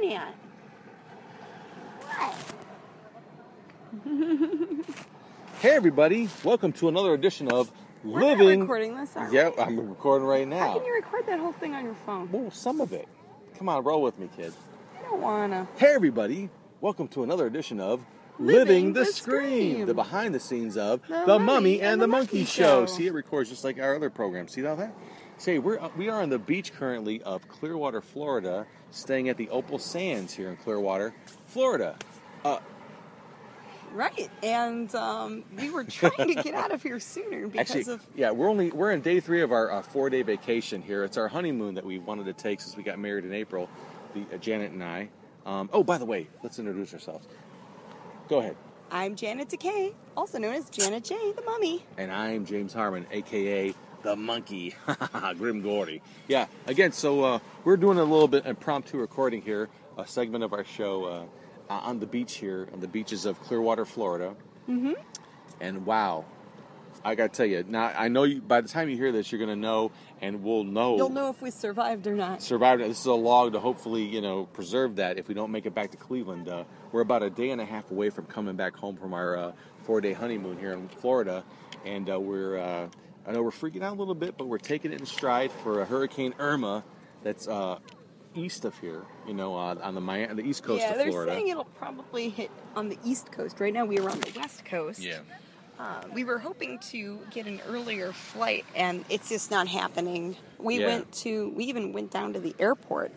looking at? Hey everybody, welcome to another edition of We're not Living. recording this, are? Yeah, I'm recording right now. How can you record that whole thing on your phone? Well, some of it. Come on, roll with me, kid. I don't wanna. Hey everybody, welcome to another edition of Living the, the Scream, Scream. the behind the scenes of The The, Mummy Mummy and, the Monkey, Show. Show. See, it records just like our other programs. See all that? Say, we're we are on the beach currently of Clearwater, Florida, staying at the Opal Sands here in Clearwater, Florida. Uh, Right, and um, we were trying to get out of here sooner because Actually, of. yeah, we're only we're in day three of our uh, four day vacation here. It's our honeymoon that we wanted to take since we got married in April. The uh, Janet and I. Um, oh, by the way, let's introduce ourselves. Go ahead. I'm Janet Decay, also known as Janet J, the mummy. And I'm James Harmon, aka the Monkey, Grim Gordy. Yeah. Again, so uh, we're doing a little bit impromptu recording here, a segment of our show uh, uh, on the beach here, on the beaches of Clearwater, Florida. Mm-hmm. And wow, I gotta tell you, now I know you. By the time you hear this, you're gonna know, and we'll know. You'll know if we survived or not. survived. This is a log to hopefully, you know, preserve that if we don't make it back to Cleveland. Uh, we're about a day and a half away from coming back home from our uh, four-day honeymoon here in Florida, and uh, we're. I know we're freaking out a little bit, but we're taking it in stride for a Hurricane Irma that's uh, east of here. You know, uh, on the Miami, the east coast yeah, of they're Florida. saying it'll probably hit on the east coast. Right now, we are on the west coast. yeah. Uh, we were hoping to get an earlier flight, and it's just not happening. We Yeah. went to, we even went down to the airport,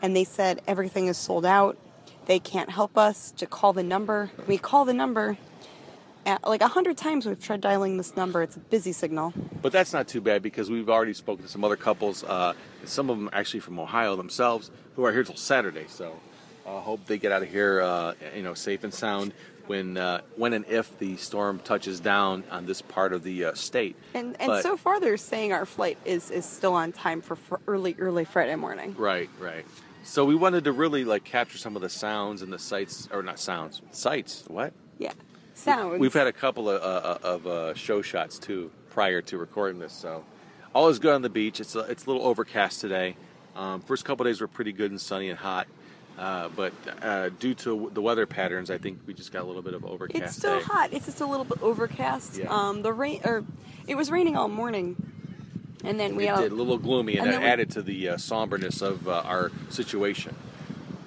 and they said everything is sold out. They can't help us to call the number. We call the number. Like a hundred times we've tried dialing this number. It's a busy signal. But that's not too bad because we've already spoken to some other couples, uh, some of them actually from Ohio themselves, who are here till Saturday. So I hope they get out of here, uh, you know, safe and sound when uh, when and if the storm touches down on this part of the uh, state. And and But- so far they're saying our flight is is still on time for, for early early Friday morning. Right, right. So we wanted to really like capture some of the sounds and the sights, or not sounds, sights. What? Yeah, sounds. We've had a couple of, uh, of uh, show shots too prior to recording this, so all is good on the beach. It's a, it's a little overcast today. Um, first couple days were pretty good and sunny and hot, uh, but uh, due to the weather patterns, I think we just got a little bit of overcast. It's still day. hot. It's just a little bit overcast. Yeah. Um, the rain, or it was raining all morning, and then we It had did a little gloomy, and, and that we- added to the uh, somberness of uh, our situation.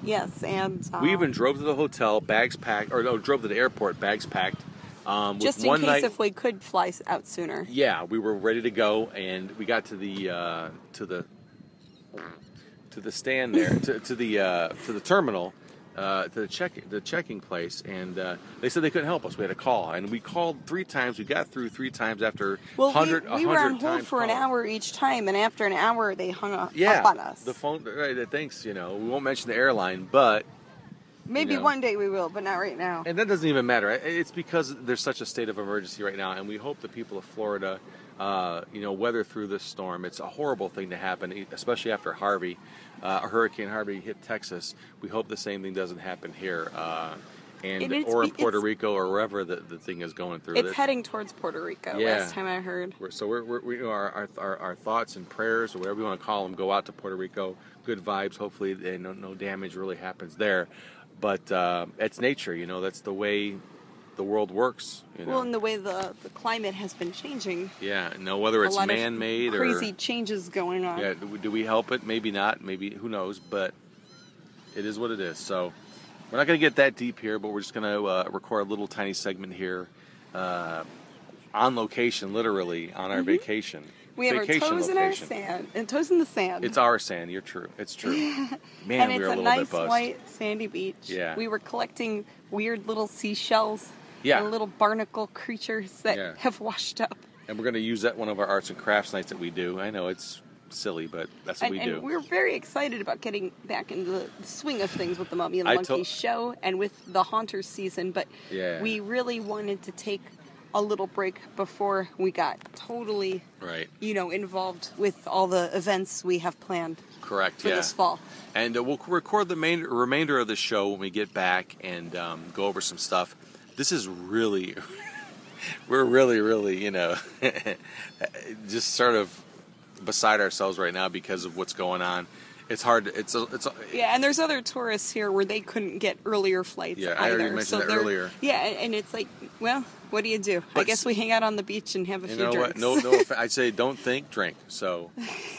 Yes, and um, We even drove to the hotel, bags packed, or no, drove to the airport, bags packed. Um, with just in one case night, if we could fly out sooner. yeah, we were ready to go, and we got to the uh, to the to the stand there, to, to the uh, to the terminal, uh, to the check the checking place, and uh, they said they couldn't help us. We had a call, and we called three times. We got through three times after Well, hundred. we, we were on hold times for an hour each time, and after an hour, they hung up, Yeah, up on us. the phone. Right, thanks. You know, we won't mention the airline, but Maybe you know. one day we will, but not right now. And that doesn't even matter. It's because there's such a state of emergency right now, and we hope the people of Florida, uh, you know, weather through this storm. It's a horrible thing to happen, especially after Harvey, uh, Hurricane Harvey hit Texas. We hope the same thing doesn't happen here, uh, and or in Puerto Rico or wherever the, the thing is going through. it's That- heading towards Puerto Rico. Yeah. Last time I heard. we're, so we're, we're, we, you know, our, our, our, thoughts and prayers, or whatever you want to call them, go out to Puerto Rico. Good vibes. Hopefully, no, no damage really happens there. But uh, it's nature, you know. That's the way the world works. You know? Well, in the way the the climate has been changing, yeah. No, whether it's man-made of crazy changes going on. yeah, do we, help it? Maybe not. Maybe who knows? But it is what it is. So we're not going to get that deep here, but we're just going to uh, record a little tiny segment here uh, on location, literally on our vacation. Mm-hmm. We have vacation our toes in our sand, and toes in the sand. It's our sand. You're true. It's true. Man, and we it's were a a little nice bit buzzed. white sandy beach. Yeah. We were collecting weird little seashells. Yeah. And little barnacle creatures that Yeah. have washed up. And we're going to use that one of our arts and crafts nights that we do. I know it's silly, but that's what And, we do. and we're very excited about getting back into the swing of things with the Mummy and the I Monkey to- show and with the Haunters season. But Yeah. we really wanted to take a little break before we got totally, right. you know, involved with all the events we have planned Correct. for yeah. this fall. And uh, we'll record the main remainder of the show when we get back and um, go over some stuff. This is really, we're really, really, you know, just sort of beside ourselves right now because of what's going on. it's hard. To, it's a, it's a, Yeah, and there's other tourists here where they couldn't get earlier flights Yeah, I either. already mentioned so that earlier. Yeah, and it's like, well, what do you do? I guess we hang out on the beach and have a you few know what? drinks. No, no. I'd say don't think, drink. So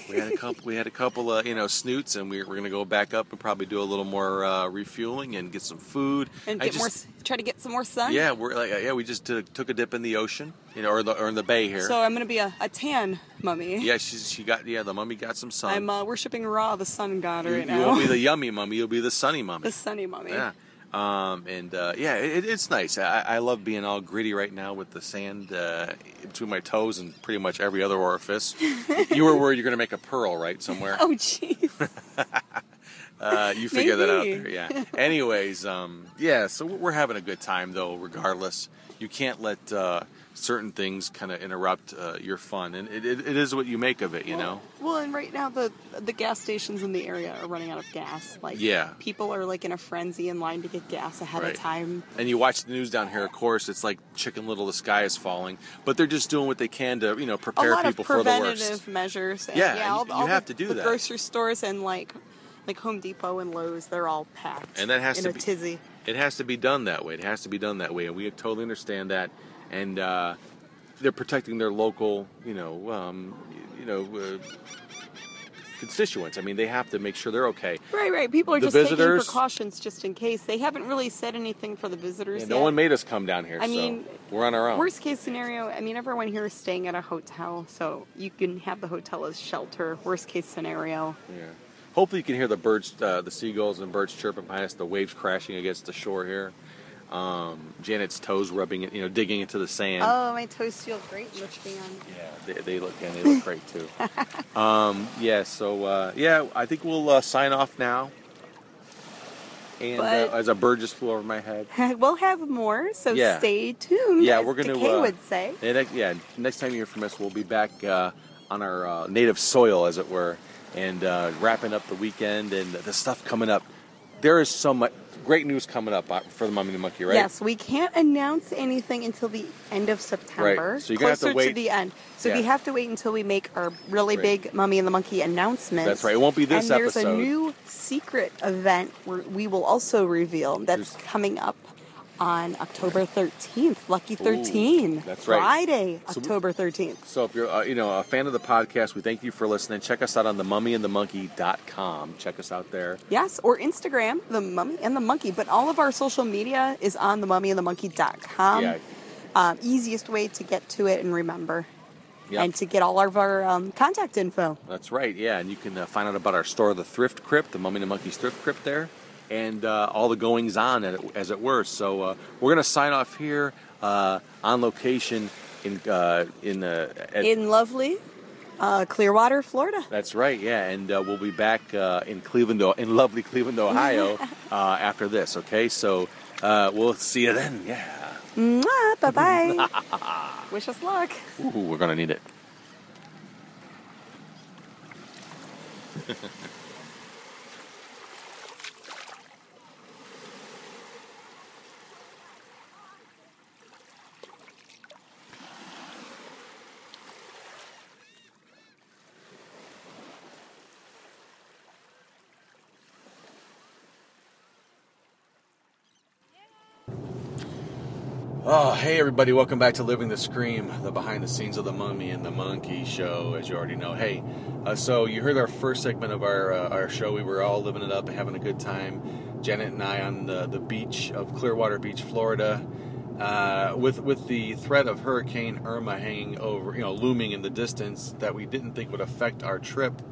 we had a couple. We had a couple of you know snoots, and we, we're gonna go back up and probably do a little more uh, refueling and get some food. and I get just- more, try to get some more sun. Yeah, we're like yeah, we just took, took a dip in the ocean, you know, or the or in the bay here. So I'm gonna be a, a tan mummy. yeah, she's she got yeah, the mummy got some sun. I'm uh, worshiping Ra, the sun god, you, right you now. won't be the yummy mummy, you'll be the sunny mummy. the sunny mummy. Yeah. Um, and uh, yeah, it, it's nice. I, I love being all gritty right now with the sand uh, between my toes and pretty much every other orifice. you were worried you're going to make a pearl, right, somewhere? Oh jeez. Uh, you figure that out there, yeah. Anyways, um, yeah, so we're having a good time though, regardless. You can't let uh, certain things kind of interrupt uh, your fun, and it, it, it is what you make of it, you know. Well, and right now the the gas stations in the area are running out of gas. Like, Yeah. people are like in a frenzy in line to get gas ahead Right. of time. And you watch the news down here, of course, it's like Chicken Little, the sky is falling. But they're just doing what they can to, you know, prepare people for the preventative worst. measures. And Yeah, yeah, all, you all have the, to do the that. grocery stores and like like Home Depot and Lowe's, they're all packed. And that has in to a be- tizzy. It has to be done that way. It has to be done that way, and we totally understand that. And uh, they're protecting their local, you know, um, you know, uh, constituents. I mean, they have to make sure they're okay. Right, right. People are The just visitors- taking precautions just in case. They haven't really said anything for the visitors Yeah, yet. no one made us come down here, I so mean, we're on our own. Worst case scenario, I mean, everyone here is staying at a hotel, so you can have the hotel as shelter. Worst case scenario. Yeah. Hopefully, you can hear the birds, uh, the seagulls, and birds chirping past. The waves crashing against the shore here. Um, Janet's toes rubbing it, you know, digging into the sand. Oh, my toes feel great in the fan. Yeah, they, they look and they look great too. um, yeah, so uh, yeah, I think we'll uh, sign off now. And uh, as a bird just flew over my head. we'll have more, so Yeah. stay tuned. Yeah, we're gonna. Decay uh, would say. Yeah, next, yeah, next time you hear from us, we'll be back uh, on our uh, native soil, as it were, and uh, wrapping up the weekend and the stuff coming up. There is so much great news coming up uh, for the Mummy and the Monkey, right? Yes, we can't announce anything until the end of September. Right. So you're gonna have to wait- the end. So we have to wait until we make our really Right. big Mummy and the Monkey announcement. That's right. It won't be this and there's a new secret event we will also reveal that's There's- coming up on October 13th. Lucky 13. that's right. Friday, So we- October 13th. So if you're uh, you know a fan of the podcast, we thank you for listening. Check us out on the mummyandthemonkey.com. Check us out there. Yes, or Instagram, the Mummy and the Monkey. But all of our social media is on the mummyandthemonkey.com. Yeah. Um, easiest way to get to it and remember. Yep. And to get all of our um, contact info. That's right, yeah, and you can uh, find out about our store, the Thrift Crypt, the Mummy and the Monkey's Thrift Crypt there, and uh, all the goings on, as it, were. So uh, we're gonna sign off here uh, on location in uh, in uh, In lovely uh, Clearwater, Florida. That's right, yeah, and uh, we'll be back uh, in Cleveland, in lovely Cleveland, Ohio, uh, after this. Okay, so uh, we'll see you then. Yeah, Mwah, bye bye. Wish us luck. Ooh, we're gonna need it. Oh, hey everybody, welcome back to Living the Scream, the behind the scenes of the Mummy and the Monkey show, as you already know. Hey, uh, so you heard our first segment of our uh, our show. We were all living it up and having a good time. Janet and I on the, the beach of Clearwater Beach, Florida, uh, with with the threat of Hurricane Irma hanging over, you know, looming in the distance that we didn't think would affect our trip.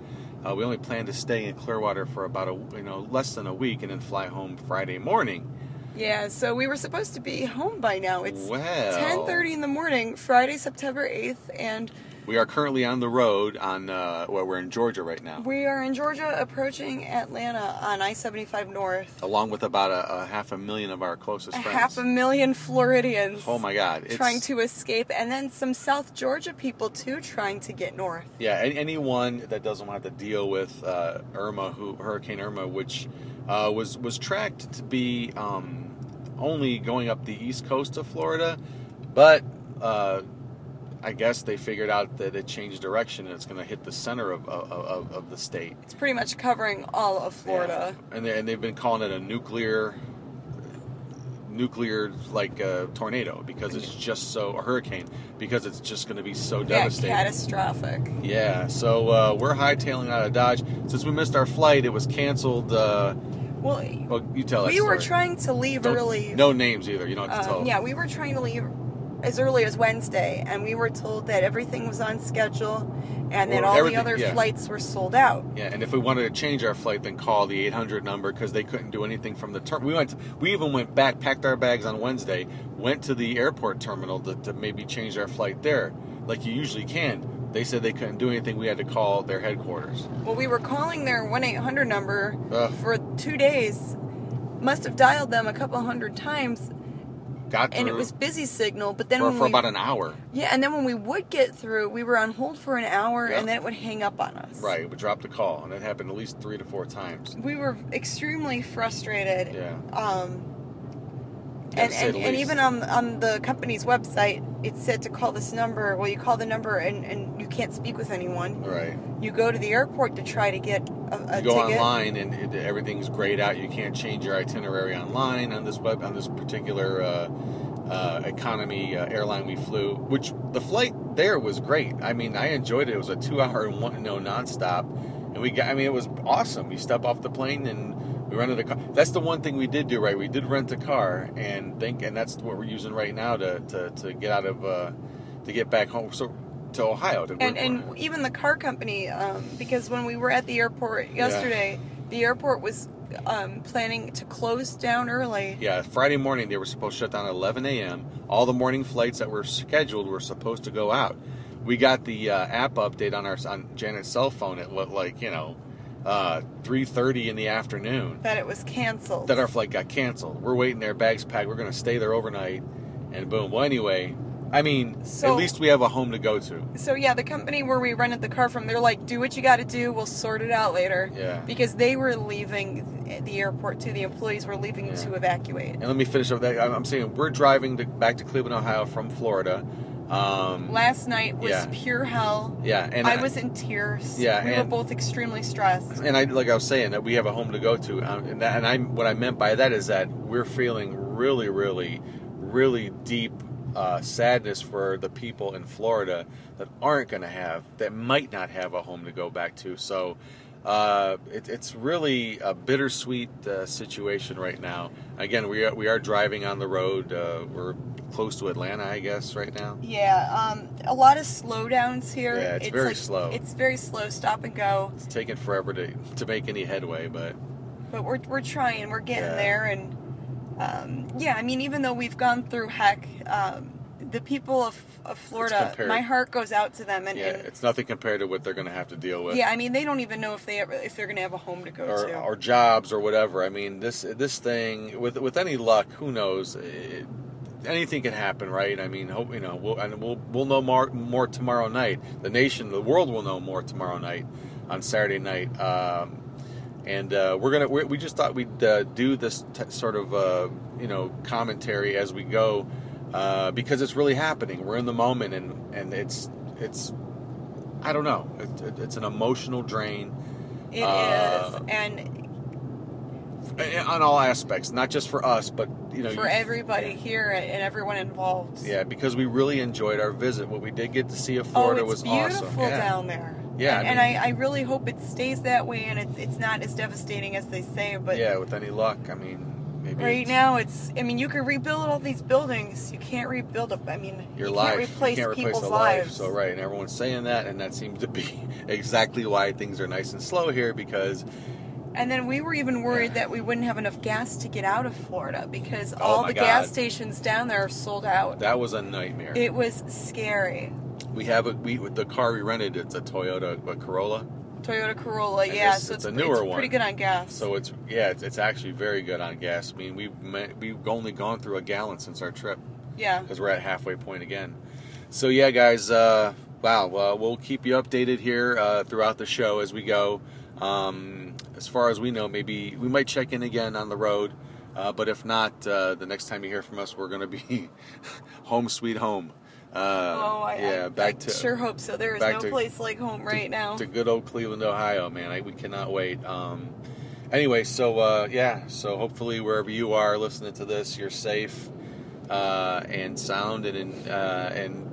Uh, we only planned to stay in Clearwater for about a you know less than a week and then fly home Friday morning. Yeah, so we were supposed to be home by now. It's Well. 10:30 in the morning, Friday, September 8th, and We are currently on the road on uh, well, we're in Georgia right now, we are in Georgia approaching Atlanta on I-75 North. along with about a, a half a million of our closest A friends. half a million Floridians oh my God! It's, trying to escape, and then some South Georgia people too trying to get north. yeah. an- Anyone that doesn't want to deal with uh, Irma, who Hurricane Irma, which uh, was was tracked to be um, only going up the east coast of Florida, but uh, I guess they figured out that it changed direction and it's going to hit the center of, of, of, of the state. It's pretty much covering all of Florida. Yeah. And, they, and they've been calling it a nuclear nuclear like uh, tornado because it's just so a hurricane because it's just going to be so Yeah, devastating. catastrophic. Yeah, so uh, we're hightailing out of Dodge. Since we missed our flight, it was canceled. Uh, Well, well, you tell that we were trying to leave Don't- early. No names either. You don't have to tell. Um, yeah, we were trying to leave as early as Wednesday, and we were told that everything was on schedule and that Well, all the other yeah. flights were sold out. Yeah, and if we wanted to change our flight, then call the 800 number because they couldn't do anything from the term. We went. we even went back, packed our bags on Wednesday, went to the airport terminal to, to maybe change our flight there, like you usually can. They said they couldn't do anything. We had to call their headquarters. Well, we were calling their 1 800 number Ugh. for two days. Must have dialed them a couple hundred times, Got and it was busy signal. But then for, for we, about an hour. yeah, and then when we would get through, we were on hold for an hour, Yeah. and then it would hang up on us. Right, we dropped the call, and it happened at least three to four times. We were extremely frustrated. Yeah. Um, Yeah, and and, and even on on the company's website, it said to call this number. Well, you call the number and, and you can't speak with anyone. Right. You go to the airport to try to get a, a You go ticket. online and it, everything's grayed out. You can't change your itinerary online on this web on this particular uh, uh, economy uh, airline we flew. Which the flight there was great. I mean, I enjoyed it. It was a two-hour and one no nonstop, and we got. I mean, it was awesome. You step off the plane and we rented a car. That's the one thing we did do right. We did rent a car and think, and that's what we're using right now to to, to get out of uh, to get back home. So. To Ohio, to and and even the car company, um, because when we were at the airport yesterday, the airport was um, planning to close down early. Yeah, Friday morning they were supposed to shut down at 11 a.m. All the morning flights that were scheduled were supposed to go out. We got the uh, app update on our on Janet's cell phone at what like you know, uh, 3:30 in the afternoon That it was canceled. that our flight got canceled. We're waiting there, bags packed. We're gonna stay there overnight, and boom. Well, anyway, I mean, So- at least we have a home to go to. So yeah, the company where we rented the car from, they're like, "Do what you got to do. We'll sort it out later." Yeah. Because they were leaving the airport too. The employees were leaving Yeah. to evacuate. And let me finish up that. I'm I'm saying we're driving to, back to Cleveland, Ohio from Florida. Um, Last night was Yeah. pure hell. yeah, and I was in tears. Yeah, we were both extremely stressed. and I like I was saying that we have a home to go to, um, and, that, and I what I meant by that is that we're feeling really, really, really deep uh, sadness for the people in Florida that aren't going to have, that might not have a home to go back to. So. Uh, it, it's really a bittersweet uh, situation right now. Again, we are, we are driving on the road. Uh, we're close to Atlanta, I guess, right now. Yeah, um, a lot of slowdowns here. Yeah, it's very like- slow. It's very slow, stop and go. It's taken forever to, to make any headway, but But we're we're trying. We're getting Yeah. there, and um, yeah, I mean, even though we've gone through heck, um, the people of, of Florida, my heart goes out to them, and, yeah, and it's nothing compared to what they're going to have to deal with. yeah, I mean, they don't even know if they ever, if they're gonna have a home to go or, to. or jobs or whatever. I mean, this this thing with with any luck, who knows? It, anything can happen, right? I mean, hope you know, we'll, and we'll we'll know more more tomorrow night. The nation, the world will know more tomorrow night on Saturday night. Um, and uh, we're gonna we we just thought we'd uh, do this t- sort of uh, you know commentary as we go uh, because it's really happening. We're in the moment, and and it's it's I don't know. It, it, it's an emotional drain. It is, uh, and on all aspects, not just for us, but you know, for everybody here and everyone involved. Yeah, because we really enjoyed our visit. What we did get to see of Oh, Florida it's was beautiful awesome. Yeah. down there. Yeah, and, I and I, I really hope it stays that way, and it's it's not as devastating as they say. But yeah, with any luck, I mean, maybe right now, it's I mean, you can rebuild all these buildings. You can't rebuild up. I mean, your you life. can't replace you can't replace people's a life. lives. So right, and everyone's saying that, and that seems to be exactly why things are nice and slow here because And then we were even worried that we wouldn't have enough gas to get out of Florida because Oh all the God. gas stations down there are sold out. that was a nightmare. It was scary. we have a we with the car we rented. It's a Toyota a Corolla, Toyota Corolla, And yeah, it's- so it's it's, a newer it's one. pretty good on gas. so it's yeah, it's, it's actually very good on gas. I mean, we've we've only gone through a gallon since our trip. yeah, because we're at halfway point again. So yeah, guys. Uh, wow. Well, we'll keep you updated here uh, throughout the show as we go. Um, as far as we know, maybe we might check in again on the road. Uh, but if not, uh, the next time you hear from us, we're going to be home sweet home. Uh, oh, I, yeah, I, back I to sure hope so. There is no to- place like home right now. to good old Cleveland, Ohio, man. I, we cannot wait. Um, anyway, so uh, yeah, so hopefully wherever you are listening to this, you're safe uh, and sound, and in, uh, and,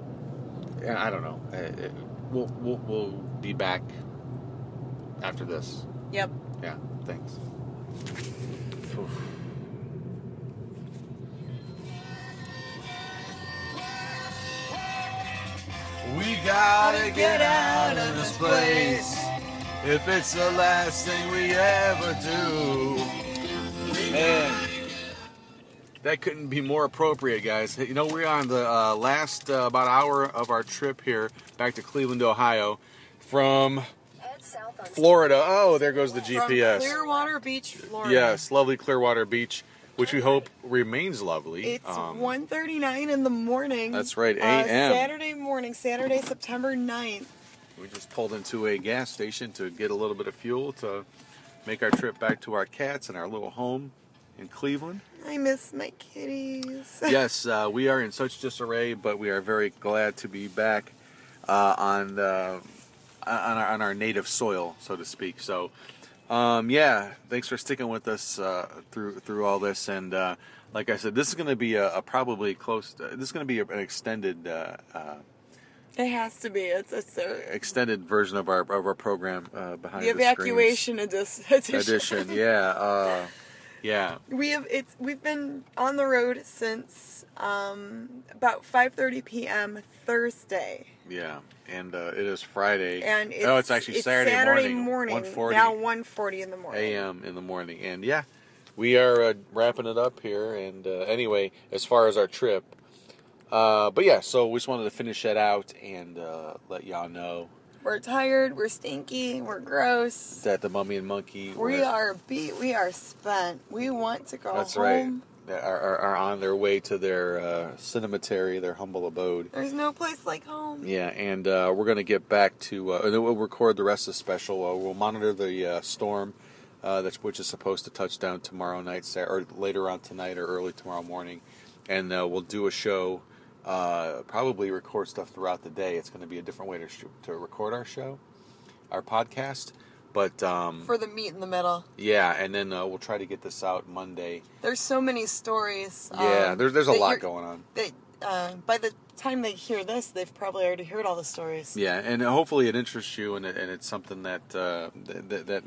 and I don't know. Uh, uh, we'll, we'll we'll be back after this. Yep. Yeah. Thanks. We gotta get out of this place if it's the last thing we ever do. Man, that couldn't be more appropriate, guys. You know, we're on the uh, last uh, about hour of our trip here back to Cleveland, Ohio, from Florida. Oh, there goes the From GPS. Clearwater Beach, Florida. Yes, lovely Clearwater Beach, which we hope remains lovely. It's Um, 1.39 in the morning. That's right, Uh, a.m.. Saturday morning, Saturday, September 9th. we just pulled into a gas station to get a little bit of fuel to make our trip back to our cats and our little home in Cleveland. I miss my kitties. yes, uh, we are in such disarray, but we are very glad to be back uh, on uh, on, our, on our native soil, so to speak. So, um, yeah, thanks for sticking with us uh, through through all this. And uh, like I said, this is going to be a, a probably close. To, this is going to be an extended. Uh, uh, It has to be. It's, it's a, extended version of our of our program uh, behind the the evacuation edition. edition. Yeah, uh, yeah. We have it's we've been on the road since um, about 5:30 p.m. Thursday, Yeah, and uh, it is Friday. and it's, oh, it's actually Saturday, morning, morning. 1:40 Now 1:40 in the morning. a.m. in the morning, and yeah, we are uh, wrapping it up here. And uh, anyway, as far as our trip, uh, but yeah, so we just wanted to finish that out and uh, let y'all know We're tired. We're stinky. We're gross. that the Mummy and Monkey We are beat. We are spent. We want to go That's home. right. That Are, are, are on their way to their uh, cinematary, their humble abode. There's no place like home. Yeah, and uh, we're going to get back to, uh, and then we'll record the rest of the special. Uh, we'll monitor the uh, storm, uh, that's which is supposed to touch down tomorrow night, or later on tonight, or early tomorrow morning, and uh, we'll do a show. Uh, probably record stuff throughout the day. It's going to be a different way to sh- to record our show, our podcast. But um, For the meat in the middle. yeah, and then uh, we'll try to get this out Monday. There's so many stories. Yeah, um, there's there's a lot going on. That, uh, by the time they hear this, they've probably already heard all the stories. Yeah, and hopefully it interests you, and, it, and it's something that uh, that, that,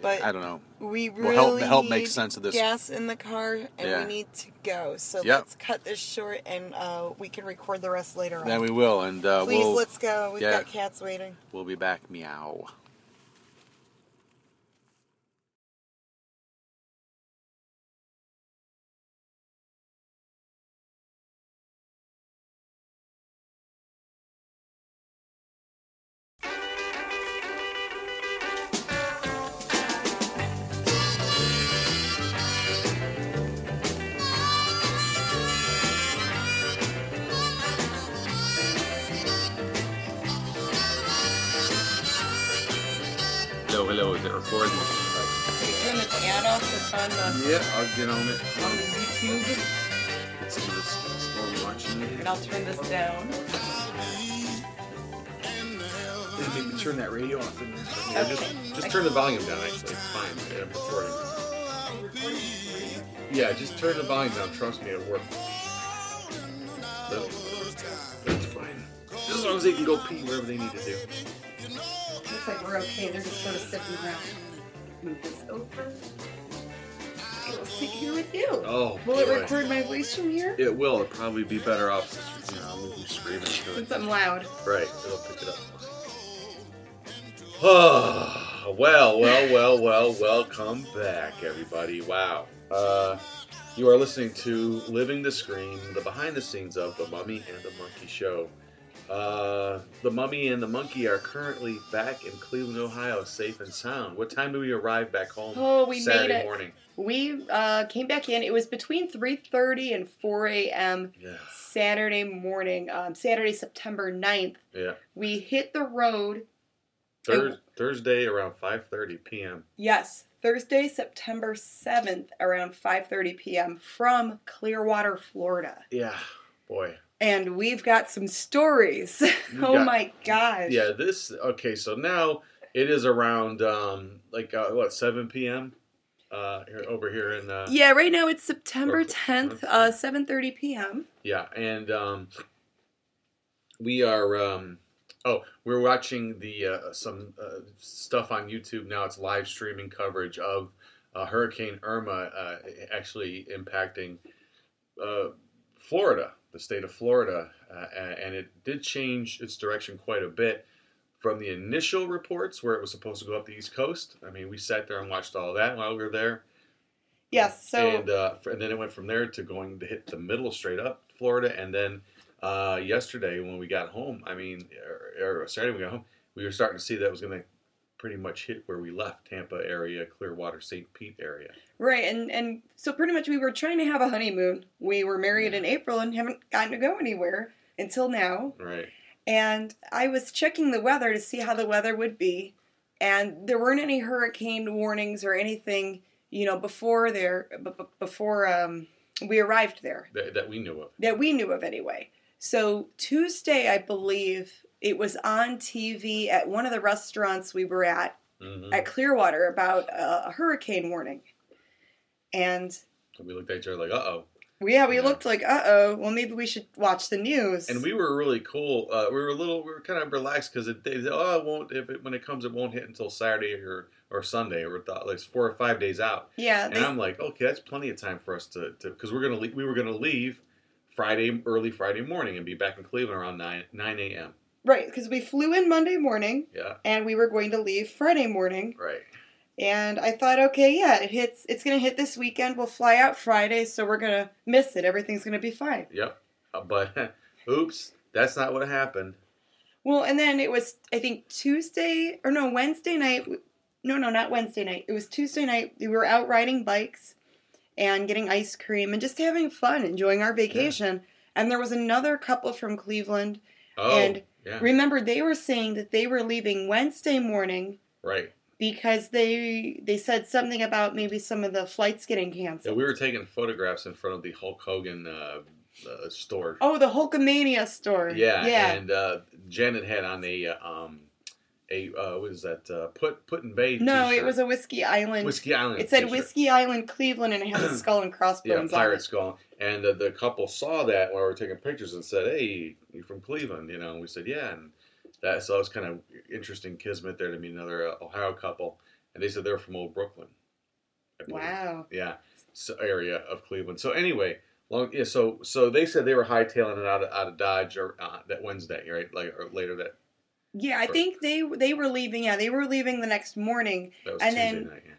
But I don't know. We Will really help- help make sense of this. gas in the car, and Yeah. we need to go. So Yep. let's cut this short, and uh, we can record the rest later on. Then we will, and uh, Please, we'll let's go. We've yeah. got cats waiting. we'll be back. Meow. On the, Yeah, I'll get on it. on the YouTube, Let's do this slow watching and I'll turn this down. Maybe turn that radio off in there. Yeah, just- just turn the volume down. Actually, it's fine. I'm recording. Yeah, just turn the volume down. Trust me, it works. That's fine. As long as they can go pee wherever they need to do. Looks like we're okay. They're just sort of sitting around. Move this over. We'll sit here with you. Oh, Will it record my voice from here? It will. It'd probably be better off since you know with you screaming into it. Since I'm loud. Right, it'll pick it up. Oh, well, well, well, well, welcome back, everybody. Wow. Uh, you are listening to Living the Scream, the behind the scenes of The Mummy and the Monkey Show. Uh, the Mummy and the Monkey are currently back in Cleveland, Ohio, safe and sound. What time do we arrive back home? Oh, we Saturday made it. morning. We uh, came back in. It was between 3:30 and 4 a.m. Yeah, Saturday morning, um, Saturday, September 9th. yeah. We hit the road. Thurs Thursday around 5:30 p.m. Yes, Thursday, September 7th, around 5:30 p.m. from Clearwater, Florida. Yeah, boy. and we've got some stories. Oh got- my gosh. Yeah, this okay. So now it is around um like uh, what seven p.m. Uh, here, over here in uh, Yeah, right now it's September 10th, uh 7:30 p.m. Yeah, and um, we are. Um, oh, we're watching the uh, some uh, stuff on YouTube now. It's live streaming coverage of uh, Hurricane Irma uh, actually impacting uh, Florida, the state of Florida, uh, and it did change its direction quite a bit from the initial reports where it was supposed to go up the East Coast. I mean, we sat there and watched all that while we were there. Yes, so and uh, and then it went from there to going to hit the middle straight up Florida, and then uh, yesterday when we got home, I mean, or, or Saturday when we got home, we were starting to see that it was going to pretty much hit where we left Tampa area, Clearwater, St. Pete area. right and and so pretty much we were trying to have a honeymoon. We were married in April and haven't gotten to go anywhere until now. Right. And I was checking the weather to see how the weather would be, and there weren't any hurricane warnings or anything, you know, before there b- b- before um, we arrived there. That, that we knew of. that we knew of anyway. So Tuesday, I believe it was on TV at one of the restaurants we were at hmm at Clearwater about a, a hurricane warning, and we looked at each other like, uh oh. Yeah, we Yeah. looked like, uh oh, well maybe we should watch the news. And we were really cool. Uh, we were a little, we were kind of relaxed because it, they said, oh, it won't, if it, when it comes, it won't hit until Saturday or, or Sunday. Or thought like four or five days out. yeah, And they, I'm like, okay, that's plenty of time for us to, because we're gonna leave, we were gonna leave Friday, early Friday morning, and be back in Cleveland around nine nine a.m. right because we flew in Monday morning Yeah, and we were going to leave Friday morning, right. And I thought, okay, yeah, it hits, it's gonna hit this weekend. We'll fly out Friday, so we're gonna miss it. Everything's gonna be fine. Yep. Uh, but oops, that's not what happened. Well, and then it was I think Tuesday or no Wednesday night. No, no, not Wednesday night. It was Tuesday night. We were out riding bikes and getting ice cream and just having fun, enjoying our vacation. And there was another couple from Cleveland. Oh, And yeah, Remember, they were saying that they were leaving Wednesday morning right. Because they they said something about maybe some of the flights getting Yeah, canceled. we were taking photographs in front of the Hulk Hogan uh, uh, store. oh, the Hulkamania store. Yeah, yeah. and uh, Janet had on a uh, um, a uh, what is that? Uh, put Put-in-Bay. no, it t-shirt. was a Whiskey Island. Whiskey Island. It said t-shirt. Whiskey Island, Cleveland, and it had a skull and Yeah, crossbones on pirate it. skull. And uh, the couple saw that while we were taking pictures and said, "Hey, you're from Cleveland?" You know, and we said, "Yeah." And that so that was kind of interesting kismet there to meet another uh, Ohio couple, and they said they're from Old Brooklyn. Wow. Yeah, so area of Cleveland. So anyway, long yeah. So so they said they were hightailing it out of out of Dodge or uh, that Wednesday, right? Like or later that Yeah, I think they they were leaving. Yeah, they were leaving the next morning. that was And Tuesday then- night. Yeah.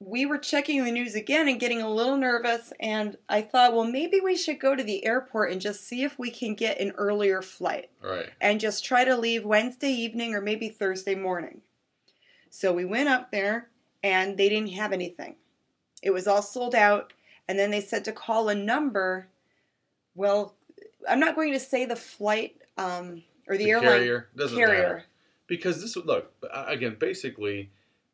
We were checking the news again and getting a little nervous, and I thought, well, maybe we should go to the airport and just see if we can get an earlier flight right. and just try to leave Wednesday evening or maybe Thursday morning. So we went up there and they didn't have anything. It was all sold out, and then they said to call a number. Well, I'm not going to say the flight um, or the, The airline carrier doesn't carrier. matter. because this would look again basically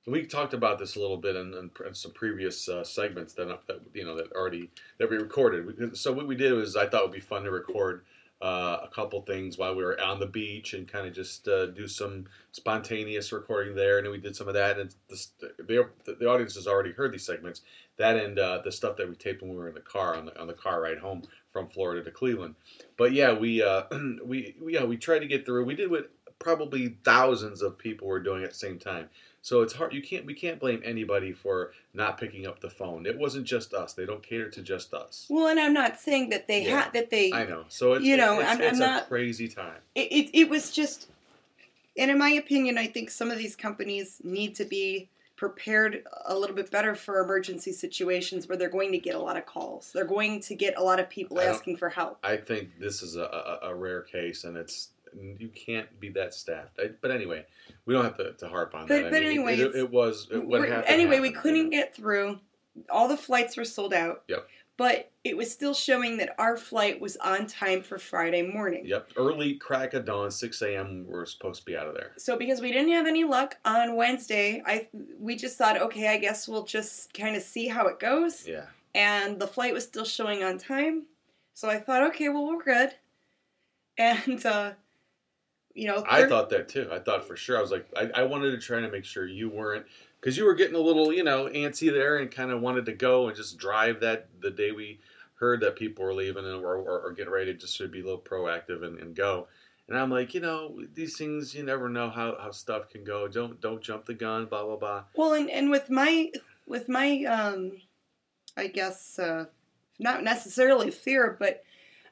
we talked about this a little bit in, in, in some previous uh, segments that, that you know that already that we recorded. So what we did was i thought it would be fun to record uh, a couple things while we were on the beach and kind of just uh, do some spontaneous recording there. And then we did some of that and the, the, the audience has already heard these segments. That and uh, the stuff that we taped when we were in the car on the, on the car ride home from florida to cleveland. But yeah we uh, we- yeah we tried to get through. We did what probably thousands of people were doing at the same time. So it's hard. You can't. We can't blame anybody for not picking up the phone. It wasn't just us. They don't cater to just us. Well, and I'm not saying that they Yeah. had that they. I know. So it's You know, it's, I'm- it's I'm a not- crazy time. It, it it was just, and in my opinion, I think some of these companies need to be prepared a little bit better for emergency situations where they're going to get a lot of calls. They're going to get a lot of people asking for help. I think this is a, a, a rare case, and it's you can't be that staffed. I, but anyway, we don't have to, to harp on But- that. I but mean, anyway, it, it, was it, what happened. anyway, we couldn't get through. All the flights were sold out. Yep. But it was still showing that our flight was on time for Friday morning. Yep, early crack of dawn, six a.m. We're supposed to be out of there. So because we didn't have any luck on Wednesday, I we just thought, okay, I guess we'll just kind of see how it goes. Yeah, And the flight was still showing on time. So I thought, okay, well we're good. and uh, you know, I thought that too. I thought for sure. I was like, I, I wanted to try to make sure you weren't, because you were getting a little, you know, antsy there, and kind of wanted to go and just drive that the day we heard that people were leaving and or, or, or getting ready to just to be a little proactive and, and go. And I'm like, you know, these things you never know how, how stuff can go. Don't don't jump the gun. Blah blah blah. Well, and, and with my with my um, I guess uh, not necessarily fear, but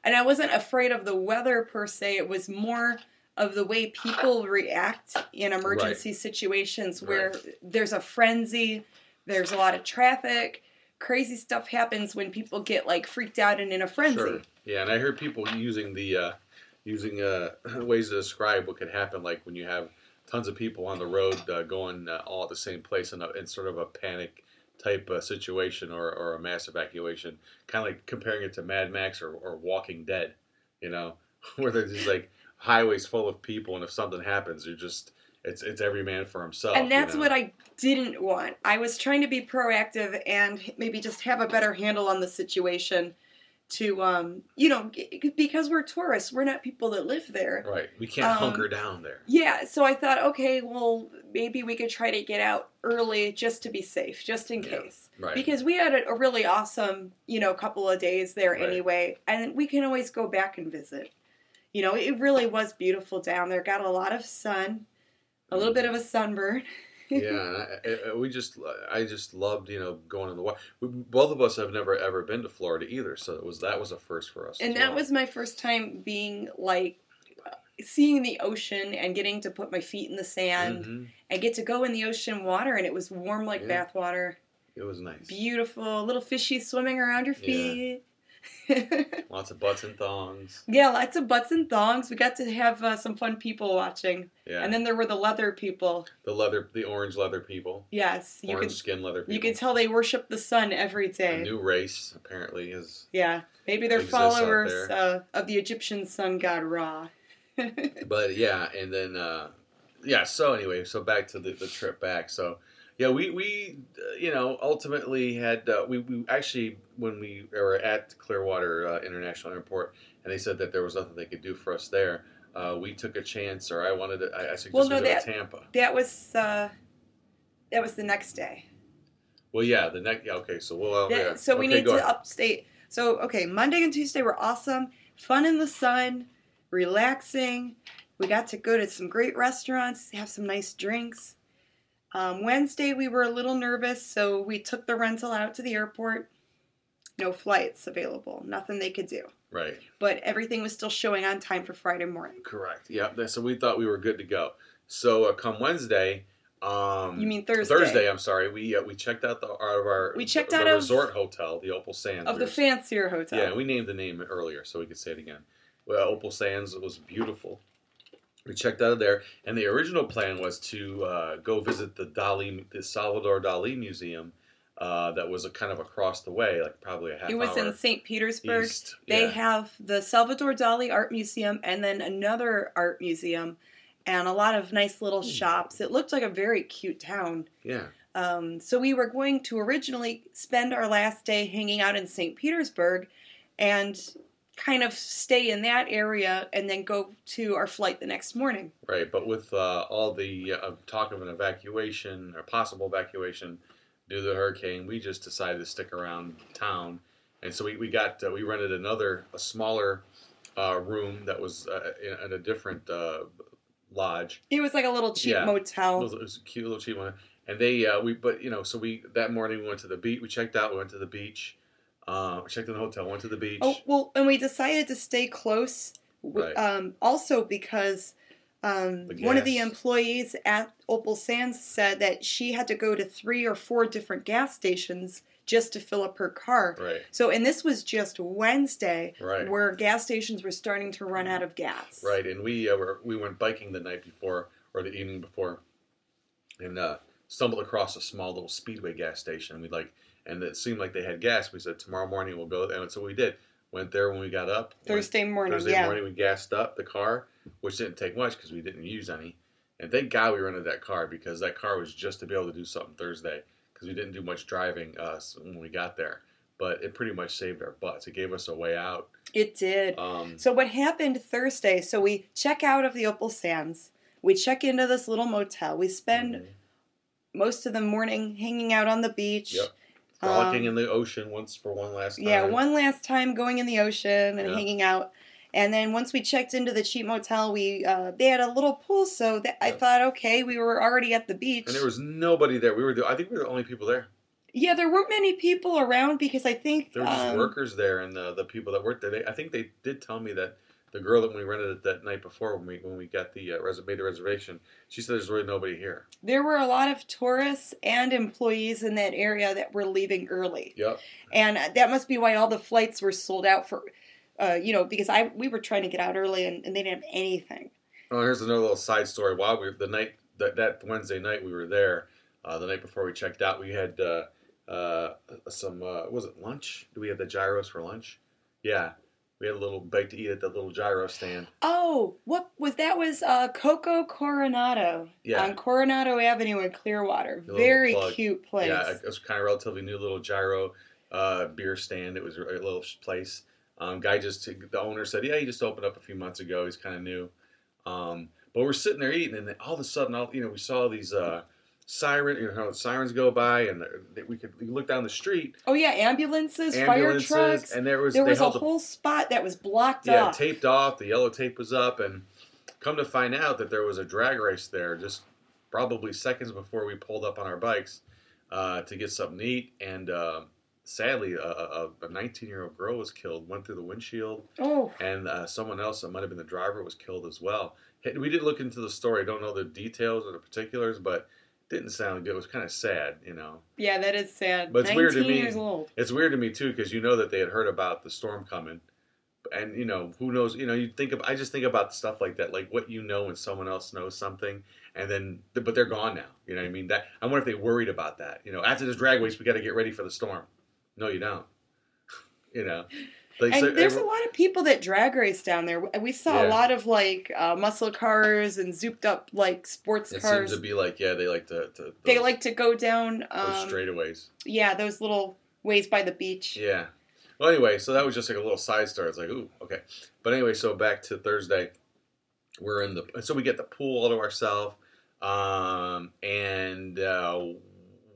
and I wasn't afraid of the weather per se. It was more of the way people react in emergency situations where there's a frenzy, there's a lot of traffic, crazy stuff happens when people get like freaked out and in a frenzy. Sure. Yeah, and I hear people using the uh, using uh, ways to describe what could happen, like when you have tons of people on the road uh, going uh, all at the same place in, a, in sort of a panic type uh, situation or, or a mass evacuation, kind of like comparing it to Mad Max or, or Walking Dead, you know, where there's just like highways full of people, and if something happens, you're just it's it's every man for himself. And that's you know? what I didn't want. I was trying to be proactive and maybe just have a better handle on the situation to um you know because we're tourists we're not people that live there right. We can't um, hunker down there. yeah so i thought okay well maybe we could try to get out early just to be safe just in Yeah, case Right. because we had a, a really awesome you know couple of days there Right. anyway and we can always go back and visit you know it really was beautiful down there got a lot of sun a little bit of a sunburn yeah, and I, I, we just I just loved you know going in the water. We, both of us have never ever been to Florida either, so it was that was a first for us. and that well. was my first time being like seeing the ocean and getting to put my feet in the sand Mhm. and get to go in the ocean water and it was warm like Yeah. bath water It was nice. beautiful little fishy swimming around your feet Lots of butts and thongs. yeah lots of butts and thongs we got to have uh, some fun people watching Yeah, and then there were the leather people the leather, the orange leather people, yes you orange could skin leather people. you could tell they worship the sun every day. a new race apparently is. yeah maybe they're followers uh, of the egyptian sun god ra But yeah, and then uh, yeah. So anyway, so back to the, the trip back. So yeah, we we uh, you know ultimately had uh, we we actually when we were at Clearwater uh, International Airport and they said that there was nothing they could do for us there. Uh, we took a chance, or I wanted to. I, I suggested Well, no, that- to Tampa. that was uh, that was the next day Well, yeah, the next. Yeah, okay, so we'll. Uh, Yeah, yeah. So we Okay, need to ahead. upstate. So okay, Monday and Tuesday were awesome, fun in the sun, relaxing. We got to go to some great restaurants, have some nice drinks. Um, Wednesday we were a little nervous, so we took the rental out to the airport. No flights available, nothing they could do. Right. But everything was still showing on time for Friday morning. Correct. Yeah. So we thought we were good to go. So uh, come Wednesday. Um, You mean Thursday? Thursday. I'm sorry. We uh, we checked out the out of our We checked the out of- resort hotel, the Opal Sands. Of the fancier hotel. Yeah, we named the name earlier, so we could say it again. Well, Opal Sands was beautiful. We checked out of there, and the original plan was to uh, go visit the Dali, the Salvador Dali Museum, uh, that was a kind of across the way, like probably a half it was in St. Petersburg. east. They yeah. have the Salvador Dali Art Museum and then another art museum and a lot of nice little Hmm. shops. It looked like a very cute town. yeah, Um, so we were going to originally spend our last day hanging out in St. Petersburg and kind of stay in that area and then go to our flight the next morning. right. But with uh, all the uh, talk of an evacuation or possible evacuation due to the hurricane, we just decided to stick around town, and so we, we got uh, we rented another a smaller uh, room that was uh, in, in a different uh, lodge. It was like a little cheap Yeah. It motel. was, it was a cute little cheap one, and they uh, we but you know so we that morning we went to the beach. We checked out. We went to the beach. Uh, checked in the hotel. Went to the beach. Oh well, and we decided to stay close. Right. Um, also because um, one of the employees at Opal Sands said that she had to go to three or four different gas stations just to fill up her car. Right. So, and this was just Wednesday, Right. where gas stations were starting to run out of gas. Right, and we uh, were we went biking the night before or the evening before, and uh, stumbled across a small little speedway gas station. And we like, and it seemed like they had gas. We said tomorrow morning we'll go, there. and so we did. Went there when we got up. went- Thursday morning, Thursday yeah. morning we gassed up the car, which didn't take much because we didn't use any. And thank God we rented that car because that car was just to be able to do something Thursday because we didn't do much driving uh, when we got there. but it pretty much saved our butts. It gave us a way out. It did. Um, So what happened Thursday? So we check out of the Opal Sands. We check into this little motel. We spend mhm. most of the morning hanging out on the beach. Yep. Frolicking Um, in the ocean once for one last time. Yeah, one last time going in the ocean and Yeah. hanging out. And then once we checked into the cheap motel, we uh, they had a little pool, so that I thought, okay, we were already at the beach. And there was nobody there. We were. The, I think we were the only people there. yeah, there weren't many people around because I think There were just um, workers there, and the the people that worked there. They, I think they did tell me that the girl that we rented it that night before when we when we got the uh, res- made the reservation, she said there's really nobody here. there were a lot of tourists and employees in that area that were leaving early. Yep. and that must be why all the flights were sold out for uh, you know because i we were trying to get out early and, and they didn't have anything Oh, here's another little side story. While we the night that, that Wednesday night we were there, uh, the night before we checked out, we had uh, uh, some uh, was it lunch? Do we have the gyros for lunch? Yeah, we had a little bite to eat at the little gyro stand. oh what was that was uh, coco coronado Yeah. on coronado avenue in clearwater very cute place Yeah, it was kind of relatively new little gyro uh, beer stand. It was a little place. Um, guy just the owner said, yeah, he just opened up a few months ago. He's kind of new. Um, but we're sitting there eating, and then all of a sudden, all, you know, we saw these uh, siren, you know, sirens go by, and we could look down the street, oh yeah ambulances, ambulances, fire trucks and there was there was a the- whole spot that was blocked yeah off taped off. The yellow tape was up, and come to find out that there was a drag race there, just probably seconds before we pulled up on our bikes uh, to get something to eat, and uh, sadly, a- a a 19 year old girl was killed, went through the windshield, oh and uh, someone else that might have been the driver was killed as well. We did look into the story. Don't know the details or the particulars, but didn't sound good. It was kind of sad, you know. yeah that is sad But it's 19 weird to me- years old It's weird to me too because you know that they had heard about the storm coming, and you know who knows. You know, you think of. I just think about stuff like that, like what you know when someone else knows something, and then but they're gone now. You know what I mean? That I wonder if they worried about that. You know, after this drag race, we got to get ready for the storm. No, you don't. you know, like, and so there's a lot of people that drag race down there. We saw a lot of like uh, muscle cars and zooped up like sports It cars. seems to be like yeah, they like to. to they like to go down, those um, straightaways. yeah, those little ways by the beach. Yeah. Well, anyway, so that was just like a little side story. It's like, ooh, okay. But anyway, so back to Thursday, we're in the so we get the pool all to ourselves, um, and uh,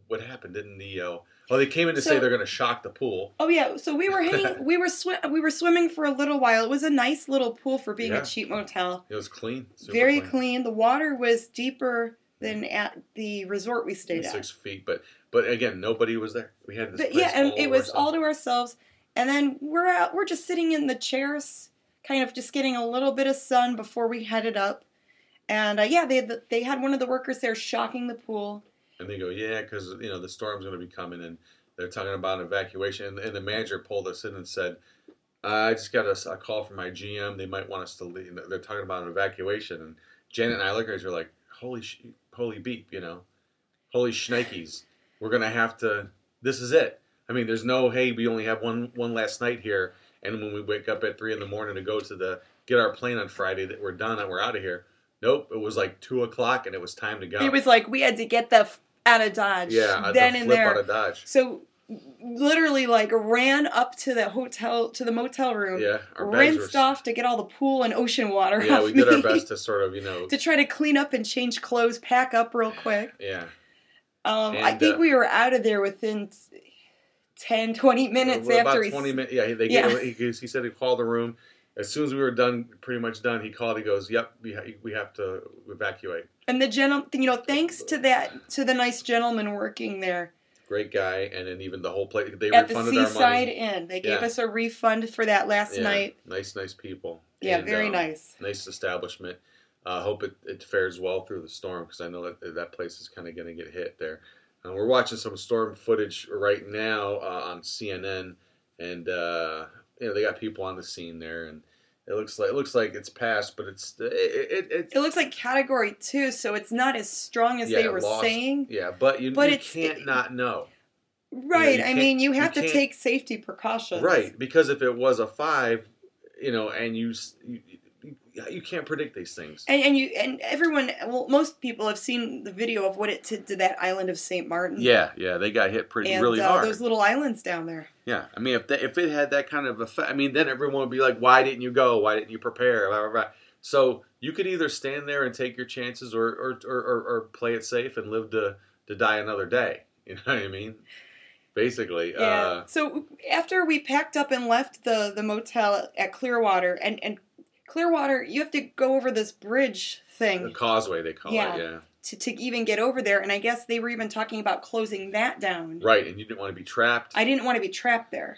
what happened? Didn't the uh, oh they came in to say they're going to shock the pool. Oh yeah, so we were hanging, we were swim, we were swimming for a little while. It was a nice little pool for being Yeah. a cheap motel. It was clean, Very clean. The water was deeper than at the resort we stayed six at. feet. But but again, nobody was there. We had this. But place yeah, and it was ourselves. all to ourselves. And then we're out. We're just sitting in the chairs, kind of just getting a little bit of sun before we headed up. And uh, yeah, they had the, they had one of the workers there shocking the pool. And they go, yeah, because you know the storm's going to be coming, and they're talking about an evacuation. And, and the manager pulled us in and said, "I just got a, a call from my GM. They might want us to leave. They're talking about an evacuation." And Janet and I look at each other like, "Holy, sh- holy beep, you know, holy shnikes. We're going to have to. This is it. I mean, there's no hey, we only have one one last night here, and when we wake up at three in the morning to go to the get our plane on Friday, that we're done and we're out of here." Nope, it was like two o'clock and it was time to go. It was like we had to get the out of Dodge. Yeah, then the and there. out of Dodge. So literally like ran up to the hotel to the motel room, Yeah, our rinsed were. off to get all the pool and ocean water Yeah, we did our best to sort of, you know, to try to clean up and change clothes, pack up real quick. yeah. Um, I think uh, we were out of there within 10, 20 minutes after about twenty minutes. Yeah, they Yeah. he, he said he called the room. As soon as we were done, pretty much done, he called. He goes, "Yep, we ha- we have to evacuate." And the gentleman, you know, thanks to that, to the nice gentleman working there Great guy, and then even the whole place they at the refunded our Seaside. Inn, they gave Yeah. us a refund for that last Yeah, night. nice, nice people. Yeah, And, very um, nice. Nice establishment. I uh, hope it, it fares well through the storm because I know that that place is kind of going to get hit there. Uh, we're watching some storm footage right now uh, on CNN, and uh, you know they got people on the scene there, and it looks like it looks like it's passed, but it's it, it, it, It looks like Category Two, so it's not as strong as yeah, they were lost. saying. Yeah, but you, But you can't not know. Right. you I can't- mean, you you have to take safety precautions. Right, because if it was a five, you know, and you, you, can't predict these things. And, and you and everyone, well, most people have seen the video of what it did to that island of Saint Martin. Yeah, yeah, they got hit pretty and really uh, hard. those little islands down there. Yeah, I mean, if that, if it had that kind of effect, I mean, then everyone would be like, "Why didn't you go? Why didn't you prepare?" Blah, blah, blah. So you could either stand there and take your chances, or or, or, or or play it safe and live to to die another day. You know what I mean? Basically, Yeah. uh, so after we packed up and left the the motel at Clearwater, and and Clearwater, you have to go over this bridge thing. the causeway they call Yeah. it. Yeah, to to even get over there. And I guess they were even talking about closing that down. right. And you didn't want to be trapped. I didn't want to be trapped there.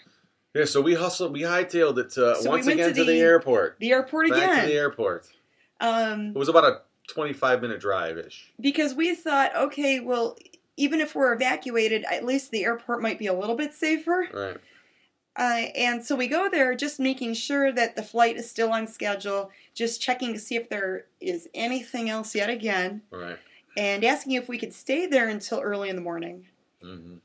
yeah, so we hustled, we hightailed it uh, So once went again to to the, the- airport. The airport Back again. to the airport. um, It was about a twenty-five minute drive ish. because we thought, okay, well, even if we're evacuated, at least the airport might be a little bit safer. Right. Uh, and so we go there just making sure that the flight is still on schedule, just checking to see if there is anything else yet again, Right. and asking if we could stay there until early in the morning. hmm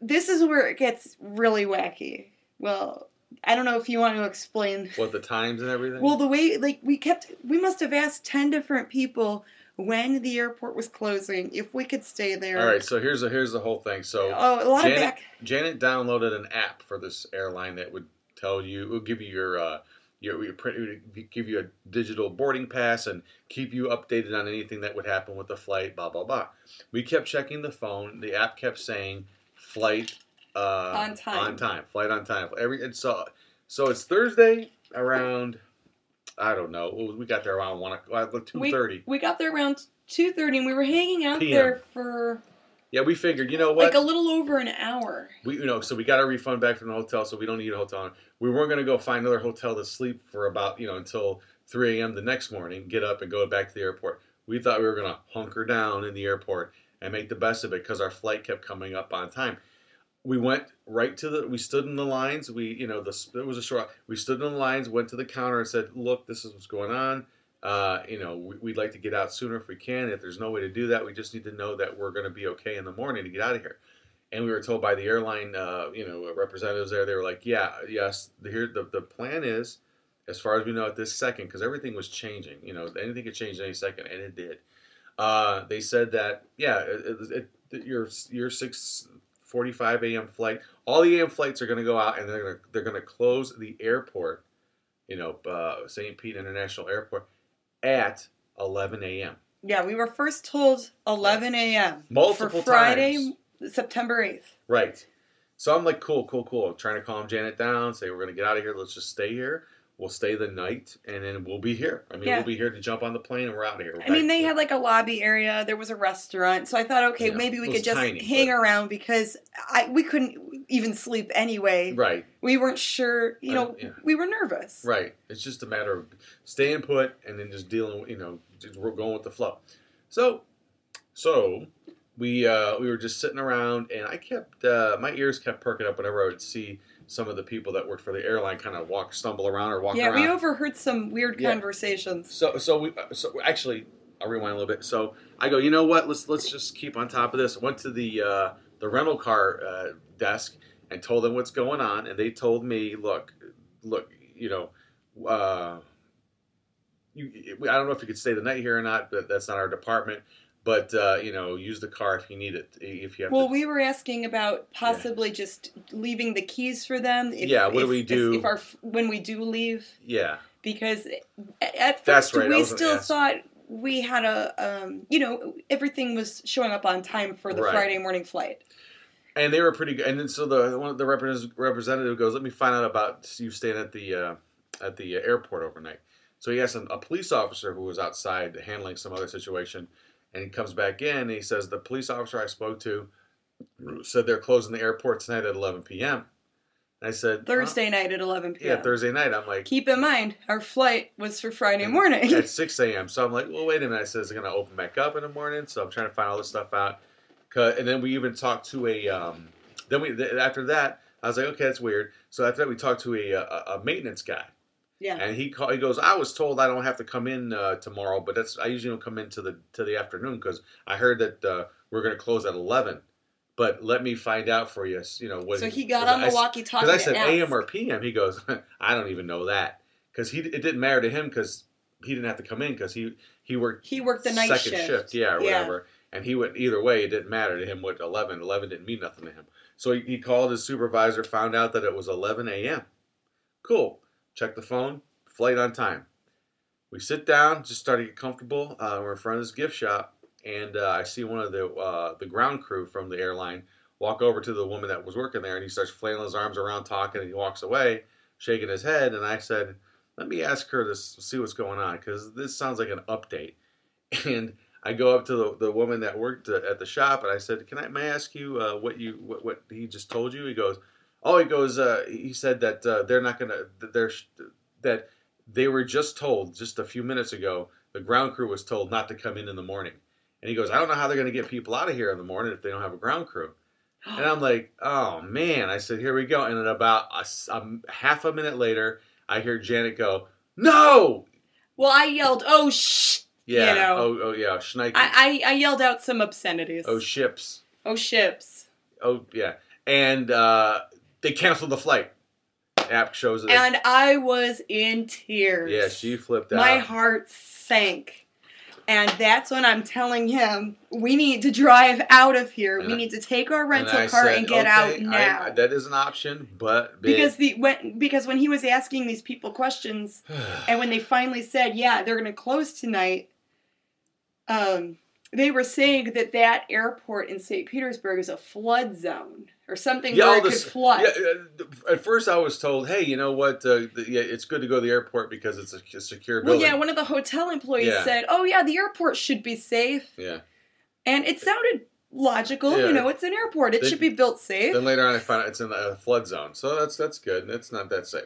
This is where it gets really wacky. Well, I don't know if you want to explain. What the times and everything? Well, the way, like, we kept, we must have asked 10 different people when the airport was closing if we could stay there. All right. So here's the here's the whole thing. So Oh, a lot Janet, of back. Janet downloaded an app for this airline that would tell you, it would give you your, uh, your, your print, it would give you a digital boarding pass and keep you updated on anything that would happen with the flight. Blah blah blah. We kept checking the phone. The app kept saying flight uh, On time. On time. Flight on time. Every and so so it's Thursday around. I don't know. We got there around one o'clock, two thirty. We got there around 2.30 and we were hanging out PM. there for Yeah, we figured. You know what? like a little over an hour. we you know so we got our refund back from the hotel so we don't need a hotel we weren't going to go find another hotel to sleep for about you know until 3 a.m the next morning get up and go back to the airport we thought we were going to hunker down in the airport and make the best of it because our flight kept coming up on time we went right to the we stood in the lines we you know the it was a short we stood in the lines went to the counter and said look this is what's going on uh, you know we, we'd like to get out sooner if we can if there's no way to do that we just need to know that we're going to be okay in the morning to get out of here and we were told by the airline, uh, you know, representatives there, they were like, "Yeah, yes, the, here the the plan is, as far as we know at this second, because everything was changing. You know, anything could change any second, and it did. Uh, they said that, yeah, it, it, it, your your six forty five a.m. flight, all the a.m. flights are going to go out, and they're gonna, they're going to close the airport, you know, uh, St. Pete International Airport, at eleven a.m. Yeah, we were first told 11 a.m. Multiple for Friday, times. September 8th. Right. So I'm like, cool, cool, cool. I'm trying to calm Janet down, say we're gonna get out of here. Let's just stay here. We'll stay the night, and then we'll be here. I mean, Yeah. we'll be here to jump on the plane, and we're out of here. We're I mean, they to- had like a lobby area. There was a restaurant, so I thought, okay, Yeah, maybe we could just tiny, hang but- around because I we couldn't even sleep anyway. right, We weren't sure, you Uh, know, yeah. we were nervous. right. It's just a matter of staying put, and then just dealing. with You know, just we're going with the flow. So, so we uh, we were just sitting around, and I kept uh, my ears kept perking up whenever I would see some of the people that worked for the airline kind of walk, stumble around, or walk Yeah, around. we overheard some weird Yeah. conversations. So so we so actually I'll rewind a little bit. So I go, you know what? Let's let's just keep on top of this. I went to the uh, the rental car uh, desk and told them what's going on, and they told me, look, look, you know, uh, you, I don't know if you could stay the night here or not, but that's not our department. But uh, you know, use the car if you need it. If you have Well, to. we were asking about possibly just leaving the keys for them. If, Yeah, what do we do? If our when we do leave, yeah, because at- first right, we still ask. thought we had a, um, you know, everything was showing up on time for the Right. Friday morning flight. and they were pretty good. And then so the one the representative goes, "Let me find out about you staying at the uh, at the airport overnight." So he asked a police officer who was outside handling some other situation, and he comes back in. and He says the police officer I spoke to said they're closing the airport tonight at 11 p.m. And I said Thursday night at 11 p.m. yeah, Thursday night. I'm like Keep in mind, our flight was for Friday morning. at 6 a.m. So I'm like, well, wait a minute. I said, is it going to open back up in the morning? So I'm trying to find all this stuff out. And then we even talked to a, um, then we, after that, I was like, okay, that's weird. So after that, we talked to a, a, a maintenance guy. Yeah. And he call, he goes, I was told I don't have to come in uh, tomorrow, but that's I usually don't come in to the to the afternoon because I heard that uh, we're going to close at 11. But let me find out for you. You know what? So he got on I the walkie-talkie because I said. AM or PM. He goes, I don't even know that because he it didn't matter to him because he didn't have to come in because he he worked He worked the night second shift. yeah, or Yeah. whatever. And he went either way. It didn't matter to him what 11. 11 didn't mean nothing to him. So he, he called his supervisor, found out that it was 11 a.m. Cool. Check the phone. Flight on time. We sit down, just start to get comfortable. Uh, we're in front of this gift shop, and uh, I see one of the uh, the ground crew from the airline walk over to the woman that was working there, and he starts flailing his arms around, talking, and he walks away, shaking his head. And I said, "Let me ask her to see what's going on, because this sounds like an update." And I go up to the, the woman that worked at the shop, and I said, "Can I may I ask you uh, what you what, what he just told you?" He goes, "Oh, he goes. Uh, he said that uh, they're not gonna they're that they were just told just a few minutes ago. The ground crew was told not to come in in the morning." And he goes, "I don't know how they're gonna get people out of here in the morning if they don't have a ground crew." And I'm like, "Oh man!" I said, "Here we go." And then about a, a half a minute later, I hear Janet go, "No!" Well, I yelled, "Oh shh!" Yeah. You know. oh, oh yeah. Schneike. I, I I yelled out some obscenities. oh ships. oh ships. Oh yeah, and uh, they canceled the flight. App shows it. And I was in tears. yeah, she flipped out. My heart sank. And that's when I'm telling him, we need to drive out of here. And we need to take our rental I car said, and get "Okay, out now. I- that is an option, but big. because the when because when he was asking these people questions, and when they finally said, "Yeah, they're going to close tonight," um, they were saying that that airport in St. Petersburg is a flood zone or something Yeah, where it could this- flood. yeah, uh, at first, I was told, "Hey, you know what? Uh, the, yeah, it's good to go to the airport because it's a, a secure well, yeah, one of the hotel employees Yeah. said, "Oh yeah, the airport should be safe," yeah. and it sounded logical. You know, it's an airport; it They- should be built safe. Then later on, I found out it's in a flood zone, so that's that's good. It's not that safe.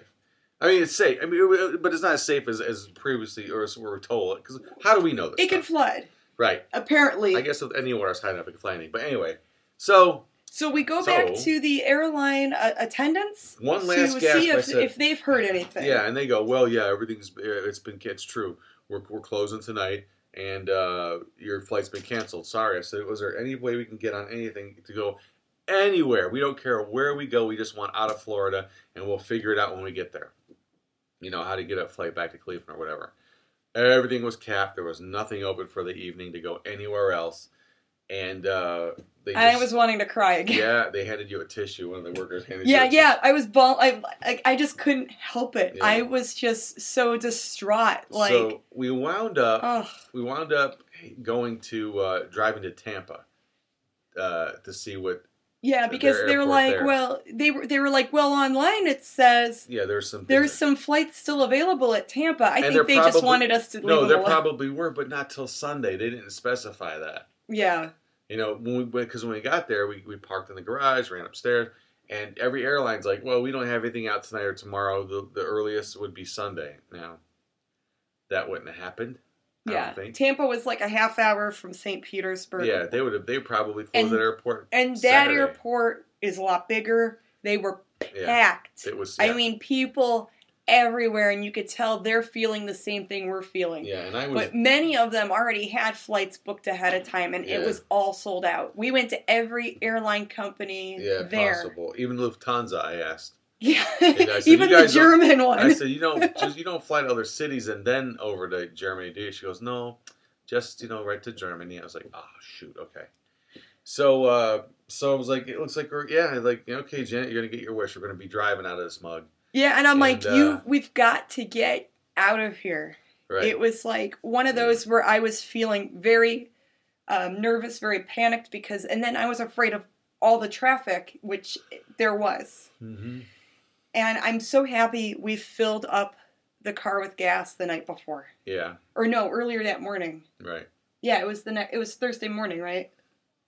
I mean, it's safe. I mean, but it's not as safe as, as previously or as we were told. Because how do we know this? It could stuff? flood. right. Apparently, I guess with anywhere else hiding up and complaining. But anyway, so So we go So- back to the airline uh, attendants One last to gasp, see if, said- if they've heard anything. yeah, and they go, well, yeah, everything's uh, it's been it's true. We're we're closing tonight, and uh, your flight's been canceled. Sorry, I said, was there any way we can get on anything to go anywhere? We don't care where we go. We just want out of Florida, and we'll figure it out when we get there. You know how to get a flight back to Cleveland or whatever. Everything was capped. There was nothing open for the evening to go anywhere else, and uh, they I just- was wanting to cry again. yeah, they handed you a tissue. One of the workers handed you Yeah, tissue. yeah, I was ball. I like, I just couldn't help it. Yeah. I was just so distraught. Like, so we wound up. oh, we wound up going to uh, driving to Tampa uh, to see what. yeah, because they were like, there. well, they were they were like, well, online it says Yeah, there's some. there's things some flights still available at Tampa. I And think they just wanted us to no, there probably were, but not till Sunday. They didn't specify that. Yeah, You know, when we because when we got there, we, we parked in the garage, ran upstairs, and every airline's like, "Well, we don't have anything out tonight or tomorrow. The the earliest would be Sunday." Now, that wouldn't have happened. I yeah. don't think. Tampa was like a half hour from St. Petersburg. Yeah, they would have. They probably closed And- that airport. and that Saturday. airport is a lot bigger. They were Yeah, packed. it was. I mean, people everywhere, and you could tell they're feeling the same thing we're feeling. yeah, and I was. But many of them already had flights booked ahead of time, and it was all sold out. We went to every airline company yeah, there. possible. Even Lufthansa, I asked. Yeah, said, even "You the German one. I said, you don't just you don't fly to other cities and then over to Germany, do you? She goes, no, just you know, right to Germany. I was like, oh shoot, okay. So uh, so I was like, it looks like we're yeah, like okay, Janet, you're gonna get your wish. We're gonna be driving out of this mug, yeah, and I'm like, and, you, uh, we've got to get out of here. right? It was like one of Yeah. those where I was feeling very um, nervous, very panicked because, and then I was afraid of all the traffic, which there was. hmm And I'm so happy we filled up the car with gas the night before, Yeah, or no, earlier that morning. right. Yeah, it was the ne- it was Thursday morning, right?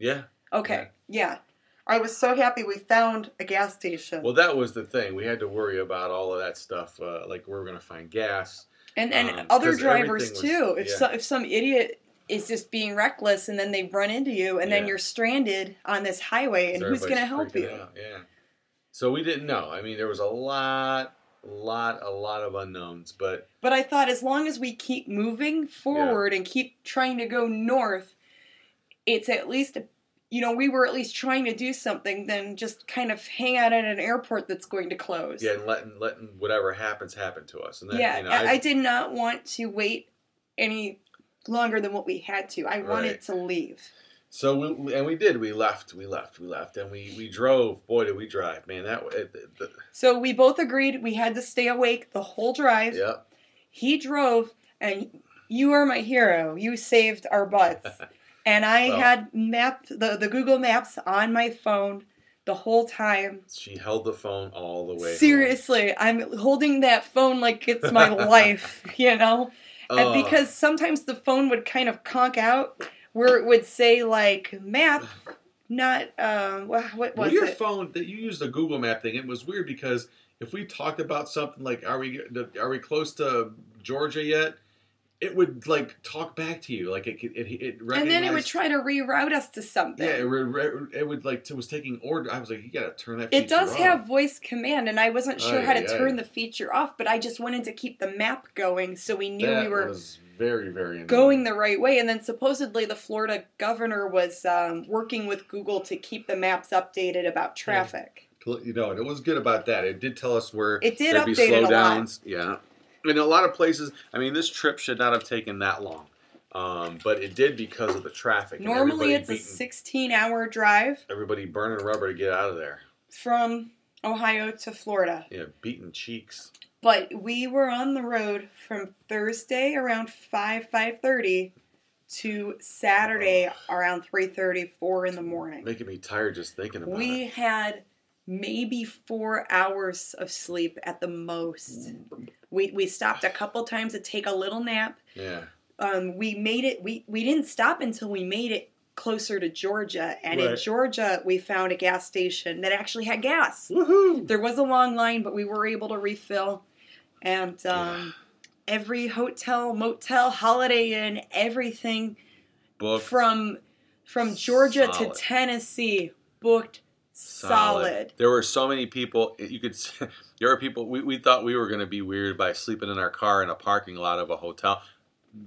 Yeah. Okay, yeah. I was so happy we found a gas station. Well, that was the thing. We had to worry about all of that stuff, uh, like we're gonna find gas. and and um, other drivers was- too. If yeah. so, if some idiot is just being reckless and then they run into you and then you're stranded on this highway and who's going to help you? out, Yeah. So we didn't know. I mean, there was a lot, lot, a lot of unknowns, but But I thought as long as we keep moving forward and keep trying to go north, it's at least you know, we were at least trying to do something than just kind of hang out at an airport that's going to close. yeah, and letting letting whatever happens happen to us. And then, yeah, you know, I, I did not want to wait any longer than what we had to. I wanted Right. to leave. So we and we did. We left. We left. We left, and we we drove. Boy, did we drive, man! That it, it, the, So we both agreed we had to stay awake the whole drive. yep. He drove, and you are my hero. You saved our butts. and I Well- had mapped the, the Google Maps on my phone the whole time. She held the phone all the way. home. Seriously, I'm holding that phone like it's my life, you know? Oh, And because sometimes the phone would kind of conk out where it would say like map, not um wha- what well, was your it? phone that you used the Google Map thing. It was weird because if we talked about something like, "Are we are we close to Georgia yet?" It would like talk back to you, like it it it. and then it would try to reroute us to something. Yeah, it, re- re- it would like it was taking order. I was like, you gotta turn that. Feature. It does off. have voice command, and I wasn't sure how to Aye, aye. turn the feature off, but I just wanted to keep the map going so we knew that we were very very annoying. going the right way. And then supposedly the Florida governor was um, working with Google to keep the maps updated about traffic. you know, and it was good about that. It did tell us where It did there'd be update it a lot. Yeah, in a lot of places. I mean, this trip should not have taken that long, um, but it did because of the traffic. Normally it's a 16 hour drive everybody burning rubber to get out of there. from Ohio to Florida. Yeah, beating cheeks. But we were on the road from Thursday around 5 5:30 to Saturday around 3:30 4 in the morning. Making me tired just thinking about We it. We had maybe 4 hours of sleep at the most. We we stopped a couple times to take a little nap. Yeah, Um, we made it we we didn't stop until we made it closer to Georgia and in Georgia we found a gas station that actually had gas. woohoo! There was a long line, but we were able to refill. And um, every hotel, motel, Holiday Inn, everything Book from from Georgia Solid. to Tennessee booked solid. There were so many people. You could. s- There were people. We, we thought we were going to be weird by sleeping in our car in a parking lot of a hotel.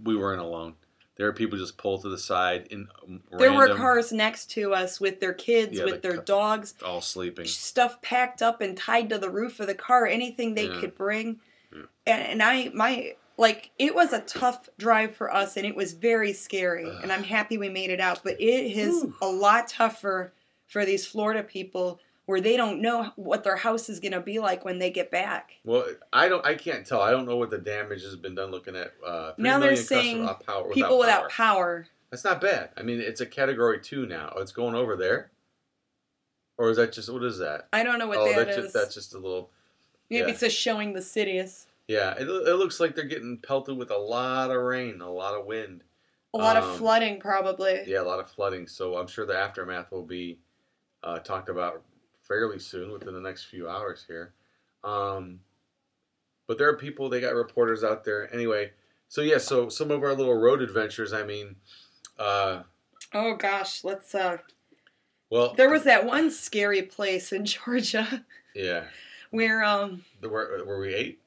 We weren't alone. There were people just pulled to the side in. um, There were cars next to us with their kids, Yeah, with the their dogs, all sleeping. stuff packed up and tied to the roof of the car, anything they Yeah. could bring. Yeah. And, and I, my, like, it was a tough drive for us and it was very scary. and I'm happy we made it out. But it is Whew. a lot tougher for these Florida people where they don't know what their house is going to be like when they get back. Well, I don't. I can't tell. I don't know what the damage has been done. Looking at uh, Now they're saying uh, power, People without power. power. That's not bad. I mean, it's a category two now. It's going over there, or is that just what is that? I don't know what oh, that that's is. just that's just a little. Maybe yeah. it's just showing the cities. Yeah, it, it looks like they're getting pelted with a lot of rain, a lot of wind. A lot Um, of flooding, probably. Yeah, a lot of flooding. So I'm sure the aftermath will be uh, talked about fairly soon, within the next few hours here. Um, but there are people. They got reporters out there. Anyway, so yeah. So some of our little road adventures. I mean, uh, Oh gosh, let's uh well, there was that one scary place in Georgia yeah. where um The, where, where we ate.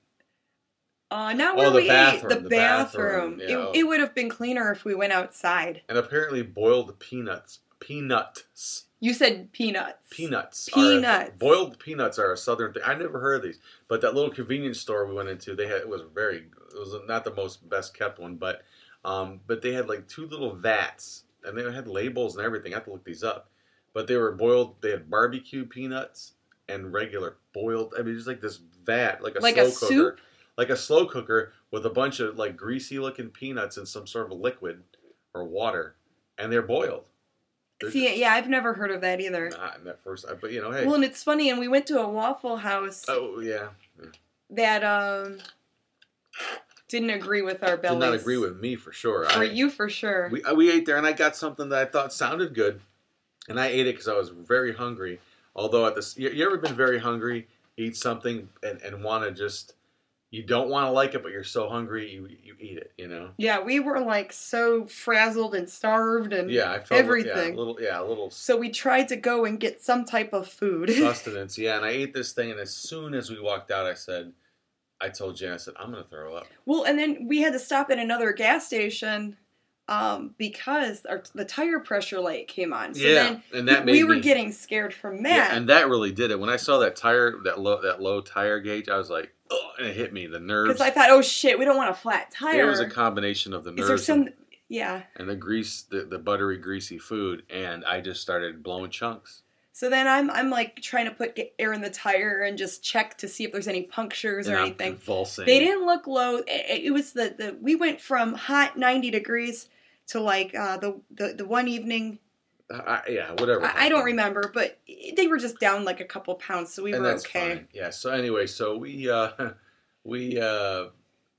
uh not Oh, where the we ate the, the bathroom. bathroom, yeah. It, it would have been cleaner if we went outside. And apparently boiled peanuts. Peanuts. You said peanuts. Peanuts. are- Peanuts. boiled peanuts are a southern thing. I never heard of these, but that little convenience store we went into, they had it was very. It was not the most best kept one, but um, but they had like two little vats, and they had labels and everything. I have to look these up, but they were boiled. They had barbecue peanuts and regular boiled. I mean, just like this vat, like a Like slow a cooker, soup? like a slow cooker with a bunch of like greasy looking peanuts in some sort of liquid or water, and they're boiled. They're See, yeah, I've never heard of that either. not in that first, but you know, hey. Well, and it's funny, and we went to a Waffle House oh yeah, that um didn't agree with our bellies. did not agree with me for sure. for I, you for sure. we uh, we ate there, and I got something that I thought sounded good, and I ate it because I was very hungry. Although at this, you, you ever been very hungry, eat something, and, and want to just, you don't want to like it, but you're so hungry, you you eat it. You know. yeah, we were like so frazzled and starved and Yeah, I felt Yeah, everything. a little, yeah, a little So we tried to go and get some type of food. sustenance. Yeah, and I ate this thing, and as soon as we walked out, I said, I told Jen, I said, I'm gonna throw up. well, and then we had to stop at another gas station um, because our, the tire pressure light came on. So yeah, then and that made we were me, getting scared from yeah, and that really did it. When I saw that tire, that low, that low tire gauge, I was like, oh, and it hit me, the nerves. Because I thought, oh shit, we don't want a flat tire. It was a combination of the Is nerves there and. Yeah. and the grease, the, the buttery, greasy food, and I just started blowing chunks. So then I'm I'm like trying to put air in the tire and just check to see if there's any punctures and or I'm anything. convulsing. They didn't look low. It, it was the, the we went from hot 90 degrees to like uh, the, the the one evening. I, yeah, whatever. I, I don't remember, but they were just down like a couple pounds, so we and were okay. fine. Yeah. So anyway, so we uh, we uh,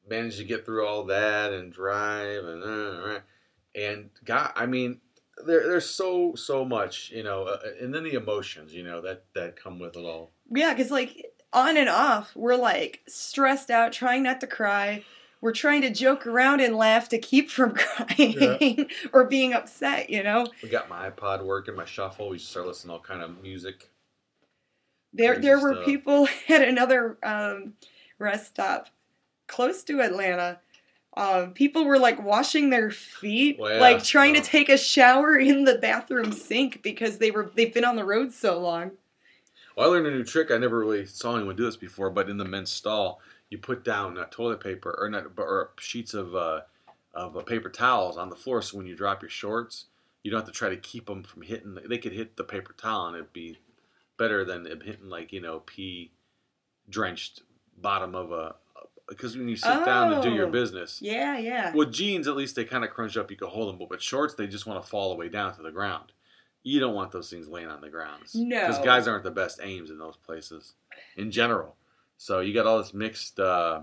managed to get through all that and drive and uh, and got. I mean, there, there's so so much, you know, uh, and then the emotions, you know, that that come with it all. Yeah, because like on and off, we're like stressed out, trying not to cry. We're trying to joke around and laugh to keep from crying or being upset, you know. We got my iPod working, my shuffle. We just start listening to all kind of music. There, there were stuff. people at another um, rest stop close to Atlanta. Um, people were like washing their feet, Well, yeah, like trying to take a shower in the bathroom sink because they were they've been on the road so long. Well, I learned a new trick. I never really saw anyone do this before, but in the men's stall, you put down uh, toilet paper or not, or sheets of uh, of uh, paper towels on the floor, so when you drop your shorts, you don't have to try to keep them from hitting. They could hit the paper towel, and it'd be better than it hitting like you know pee drenched bottom of a. Because when you sit down to do your Oh. business, Yeah, yeah. with jeans, at least they kind of crunch up. You can hold them, but with shorts, they just want to fall away down to the ground. You don't want those things laying on the ground. No. because guys aren't the best aims in those places, in general. So you got all this mixed uh,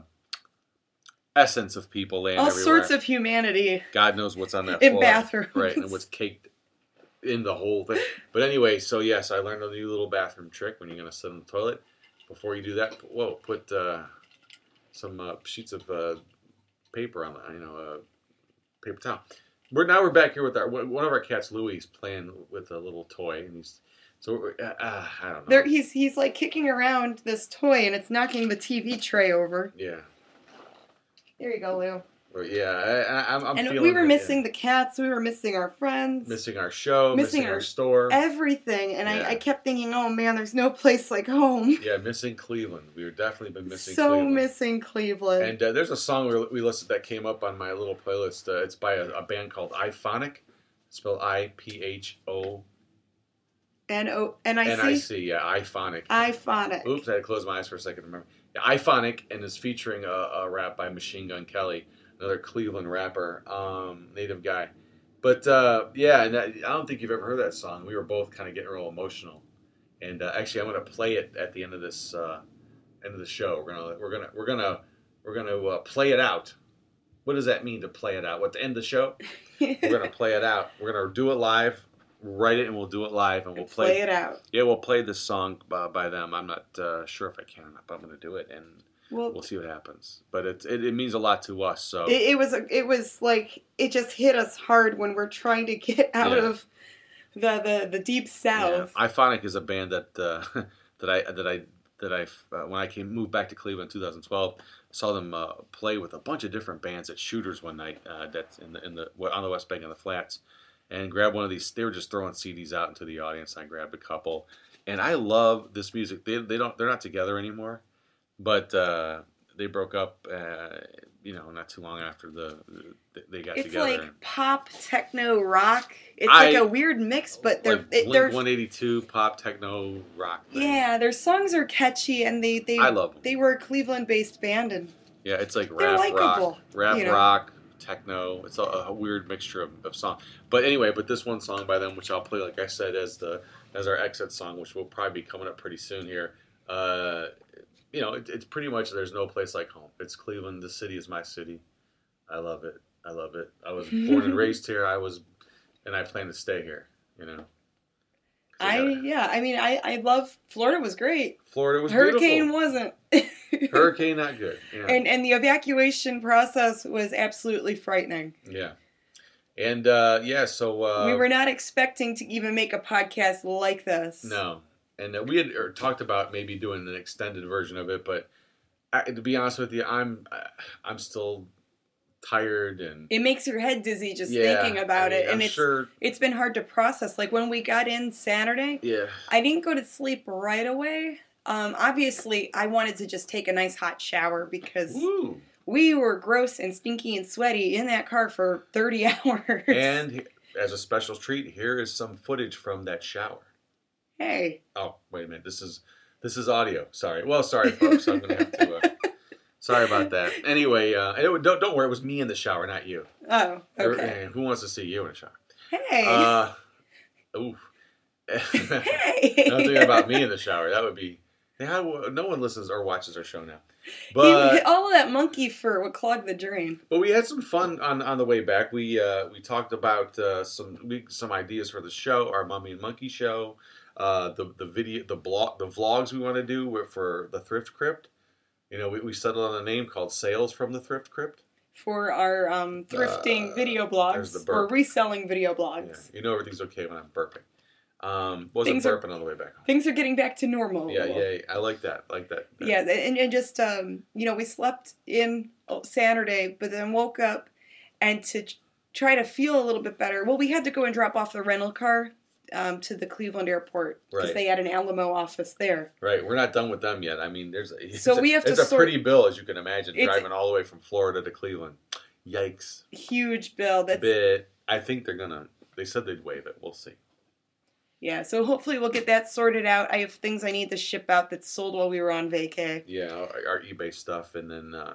essence of people laying All everywhere. sorts of humanity God knows what's on that in floor, bathrooms. right? And what's caked in the whole thing. But anyway, so yes, I learned a new little bathroom trick when you're gonna sit in the toilet. Before you do that, whoa, put uh, some uh, sheets of uh, paper on the, you know, uh, paper towel. We're now we're back here with our one of our cats, Louis, is playing with a little toy, and he's so uh, uh, I don't know. There, he's he's like kicking around this toy and it's knocking the TV tray over. yeah, There you go, Lou. Yeah. I, I'm and we were it, yeah. missing the cats. We were missing our friends. missing our show, missing missing, our, our- store. everything. And Yeah. I, I kept thinking, oh man, there's no place like home. yeah, missing Cleveland. We were definitely been missing so Cleveland. missing Cleveland. And uh, there's a song we, we listened that came up on my little playlist. Uh, it's by a, a band called iPhonic, spelled I P H O N O N I N I C. C. Yeah, iPhonic. iPhonic. Oops, I had to close my eyes for a second to remember. Yeah, iPhonic, and is featuring a, a rap by Machine Gun Kelly, another Cleveland rapper, um, native guy. But uh, yeah, and that, I don't think you've ever heard that song. We were both kind of getting real emotional. And uh, actually, I'm going to play it at the end of this uh, end of the show. We're gonna we're gonna we're gonna we're gonna uh, play it out. What does that mean to play it out? What to end the show? We're gonna play it out. We're gonna do it live. Write it and we'll do it live and we'll play. Play it out. Yeah, we'll play this song by, by them. I'm not uh, sure if I can or not, but I'm going to do it and Well, we'll see what happens. But it, it, it means a lot to us. So it, it was it was like it just hit us hard when we're trying to get out Yeah. of the, the the deep south. yeah. Iphonic is a band that uh, that I that I that I uh, when I came moved back to Cleveland in 2012, saw them uh, play with a bunch of different bands at Shooters one night. Uh, that's in the in the on the West Bank in the flats, and grab one of these. They were just throwing CDs out into the audience. I grabbed a couple, and I love this music. They they don't they're not together anymore, but uh, they broke up. Uh, you know, not too long after the they got It's together. It's like pop, techno, rock. It's I- like a weird mix, but they're like it, they're 182 pop techno rock. Thing. yeah, their songs are catchy and they they I love them. they were a Cleveland-based band and Yeah, it's like rap rock, rap you know. rock, techno. It's a, a weird mixture of, of song. But anyway, but this one song by them, which I'll play, like I said, as the as our exit song, which will probably be coming up pretty soon here. Uh, you know, it, it's pretty much there's no place like home. It's Cleveland. The city is my city. I love it. I love it. I was born and raised here. I was, and I plan to stay here. You know. I yeah, I mean I I love Florida was great. Florida was Hurricane beautiful. wasn't. Hurricane not good. Yeah. and and the evacuation process was absolutely frightening. yeah. And uh, yeah, so uh, we were not expecting to even make a podcast like this. No, and uh, we had er, talked about maybe doing an extended version of it, but I, to be honest with you, I'm uh, I'm still tired and It makes your head dizzy just yeah, thinking about I mean, it, and I'm it's sure. it's been hard to process. Like when we got in Saturday, Yeah, I didn't go to sleep right away. Um, obviously, I wanted to just take a nice hot shower because Woo. we were gross and stinky and sweaty in that car for 30 hours. And as a special treat, here is some footage from that shower. hey, Oh, wait a minute. This is this is audio. Sorry. Well, sorry, folks. I'm gonna have to. Uh, sorry about that. Anyway, uh, it, don't don't worry. It was me in the shower, not you. oh, Or- okay. and who wants to see you in a shower? Hey, Uh, ooh. Hey. thinking about me in the shower. That would be. Yeah, no one listens or watches our show now. He- But all of that monkey fur would clog the drain. But we had some fun on, on the way back. We uh, we talked about uh, some we, some ideas for the show, our Mummy and Monkey show, uh, the the video, the blog, the vlogs we want to do for the Thrift Crypt. You know, we, we settled on a name called Sales from the Thrift Crypt. For our um, thrifting Uh, video blogs the or reselling video Yeah, blogs. you know everything's okay when I'm burping. Um, wasn't Things are- on the way back home. Things are getting back to normal. Yeah, yeah, I like that. I like that. Yeah, and, and just um, you know, we slept in Saturday, but then woke up, and to try to feel a little bit better. Well, we had to go and drop off the rental car um, to the Cleveland airport because Right. they had an Alamo office there. Right, we're not done with them yet. I mean, there's So a, we have to it's a pretty bill as you can imagine driving all the way from Florida to Cleveland. Yikes. Huge bill. That's bit. I think they're gonna. They said they'd waive it. We'll see. Yeah. So hopefully we'll get that sorted out. I have things I need to ship out that's sold while we were on vacay. Yeah, our, our eBay stuff, and then uh,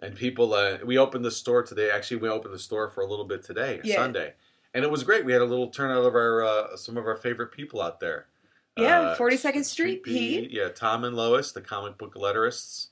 and people. Uh, we opened the store today. Actually, we opened the store for a little bit today, Yeah. Sunday, and it was great. We had a little turnout of our uh, some of our favorite people out there. Yeah, Uh, 42nd Street Pete. Yeah, Tom and Lois, the comic book letterists,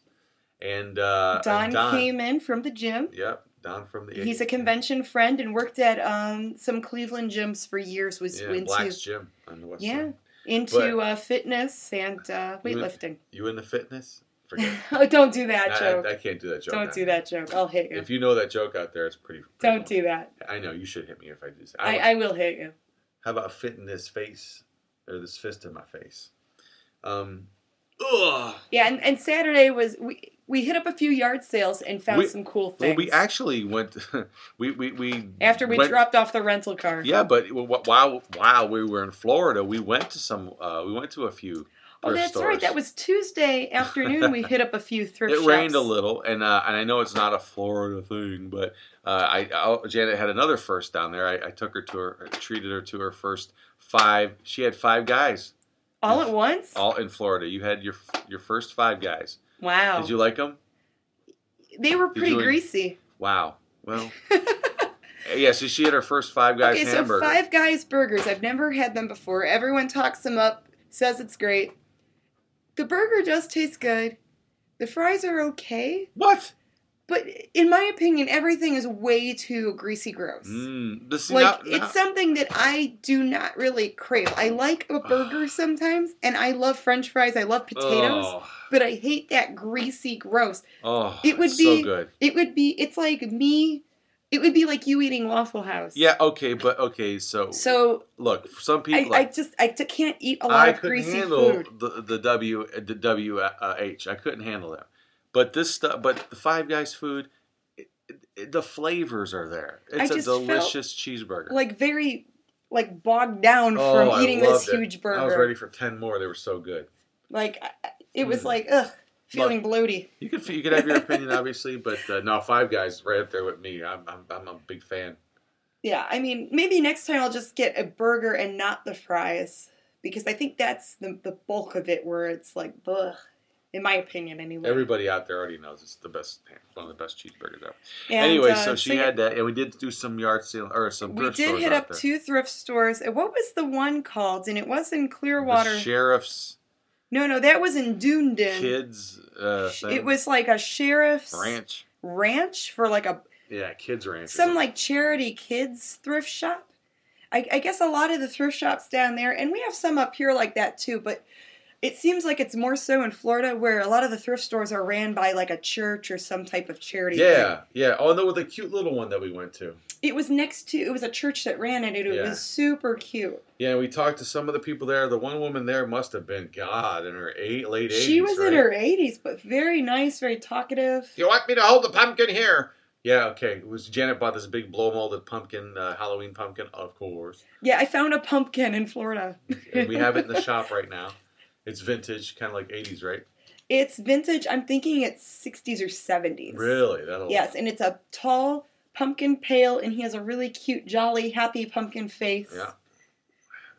and uh, Don, and Don. came in from the gym. Yep, Don from the. He's a convention friend and worked at um, some Cleveland gyms for years. Was Yeah, into Black's Gym on the west Yeah, side. into But- uh, fitness and uh, You in, weightlifting. You into fitness? Forget. oh, don't do that I, joke. I, I can't do that joke. don't on do that joke. I'll hit you. If you know that joke out there, it's pretty. pretty don't do that. I know you should hit me if I do. I, would- I will hit you. How about fitting this face or this fist in my face? Um, ugh. Yeah, and, and Saturday was we we hit up a few yard sales and found We- some cool things. Well, we actually went. we we we after we went- dropped off the rental car. Yeah, but wh- while while we were in Florida, we went to some. Uh, we went to a few. Oh, that's stores. right. That was Tuesday afternoon. we hit up a few thrift It shops. rained a little, and uh, and I know it's not a Florida thing, but uh, I, I Janet had another first down there. I, I took her to her, treated her to her first five. She had five guys all at once. all in Florida. You had your your first five guys. Wow, Did you like them? they were pretty greasy. Wow. Well, yeah. So she had her first five guys okay, hamburger. so Five Guys burgers. I've never had them before. Everyone talks them up, says it's great. The burger does taste good. The fries are okay, What? But in my opinion, everything is way too greasy gross. Mm, this, Like now- it's something that I do not really crave. I like a burger sometimes, and I love French fries. I love potatoes, Oh, but I hate that greasy gross. oh, It would be- so good. It would be. It's like me. It would be like you eating Waffle House. Yeah. Okay, but okay. So, So look, some I, people. I like, just I t- can't eat a lot I of couldn't greasy handle the the W the W uh, H. I couldn't handle that. But this stuff, but the Five Guys food, it, it, the flavors are there. It's a delicious cheeseburger. Like very like bogged down Oh, from I eating this it. huge burger. I was ready for ten more. They were so good. Like it was Mm. like ugh, feeling bloaty. You could you could have your opinion, obviously, but uh, no, Five Guys right up there with me. I'm I'm, I'm a big fan. Yeah, I mean maybe next time I'll just get a burger and not the fries because I think that's the the bulk of it where it's like ugh, in my opinion anyway. Everybody out there already knows it's the best, one of the best cheeseburgers ever. And, anyway, uh, so she yeah, had that, and we did do some yard sale or some thrift stores. We did hit up there. two thrift stores. What was the one called? And it was in The Clearwater. sheriff's no, no, that was in Dunedin. kids. Uh. It was like a sheriff's ranch. ranch for like a Yeah, kids ranch. some like charity kids thrift shop. I, I guess a lot of the thrift shops down there, and we have some up here like that too. But it seems like it's more so in Florida, where a lot of the thrift stores are ran by like a church or some type of charity. thing. Yeah, yeah. Oh no, the cute little one that we went to. it was next to. It was a church that ran it. It Yeah. was super cute. Yeah, we talked to some of the people there. The one woman there must have been God in her eight late eighties. she was right? in her eighties, but very nice, very talkative. You want me to hold the pumpkin here? Yeah, okay. It was Janet bought this big blow molded pumpkin, uh, Halloween pumpkin, of course. Yeah, I found a pumpkin in Florida. And we have it in the shop right now. It's vintage, kind of like 80s, right? It's vintage. I'm thinking it's 60s or 70s. Really? That'll Yes, and it's a tall pumpkin pail, and he has a really cute, jolly, happy pumpkin face. Yeah.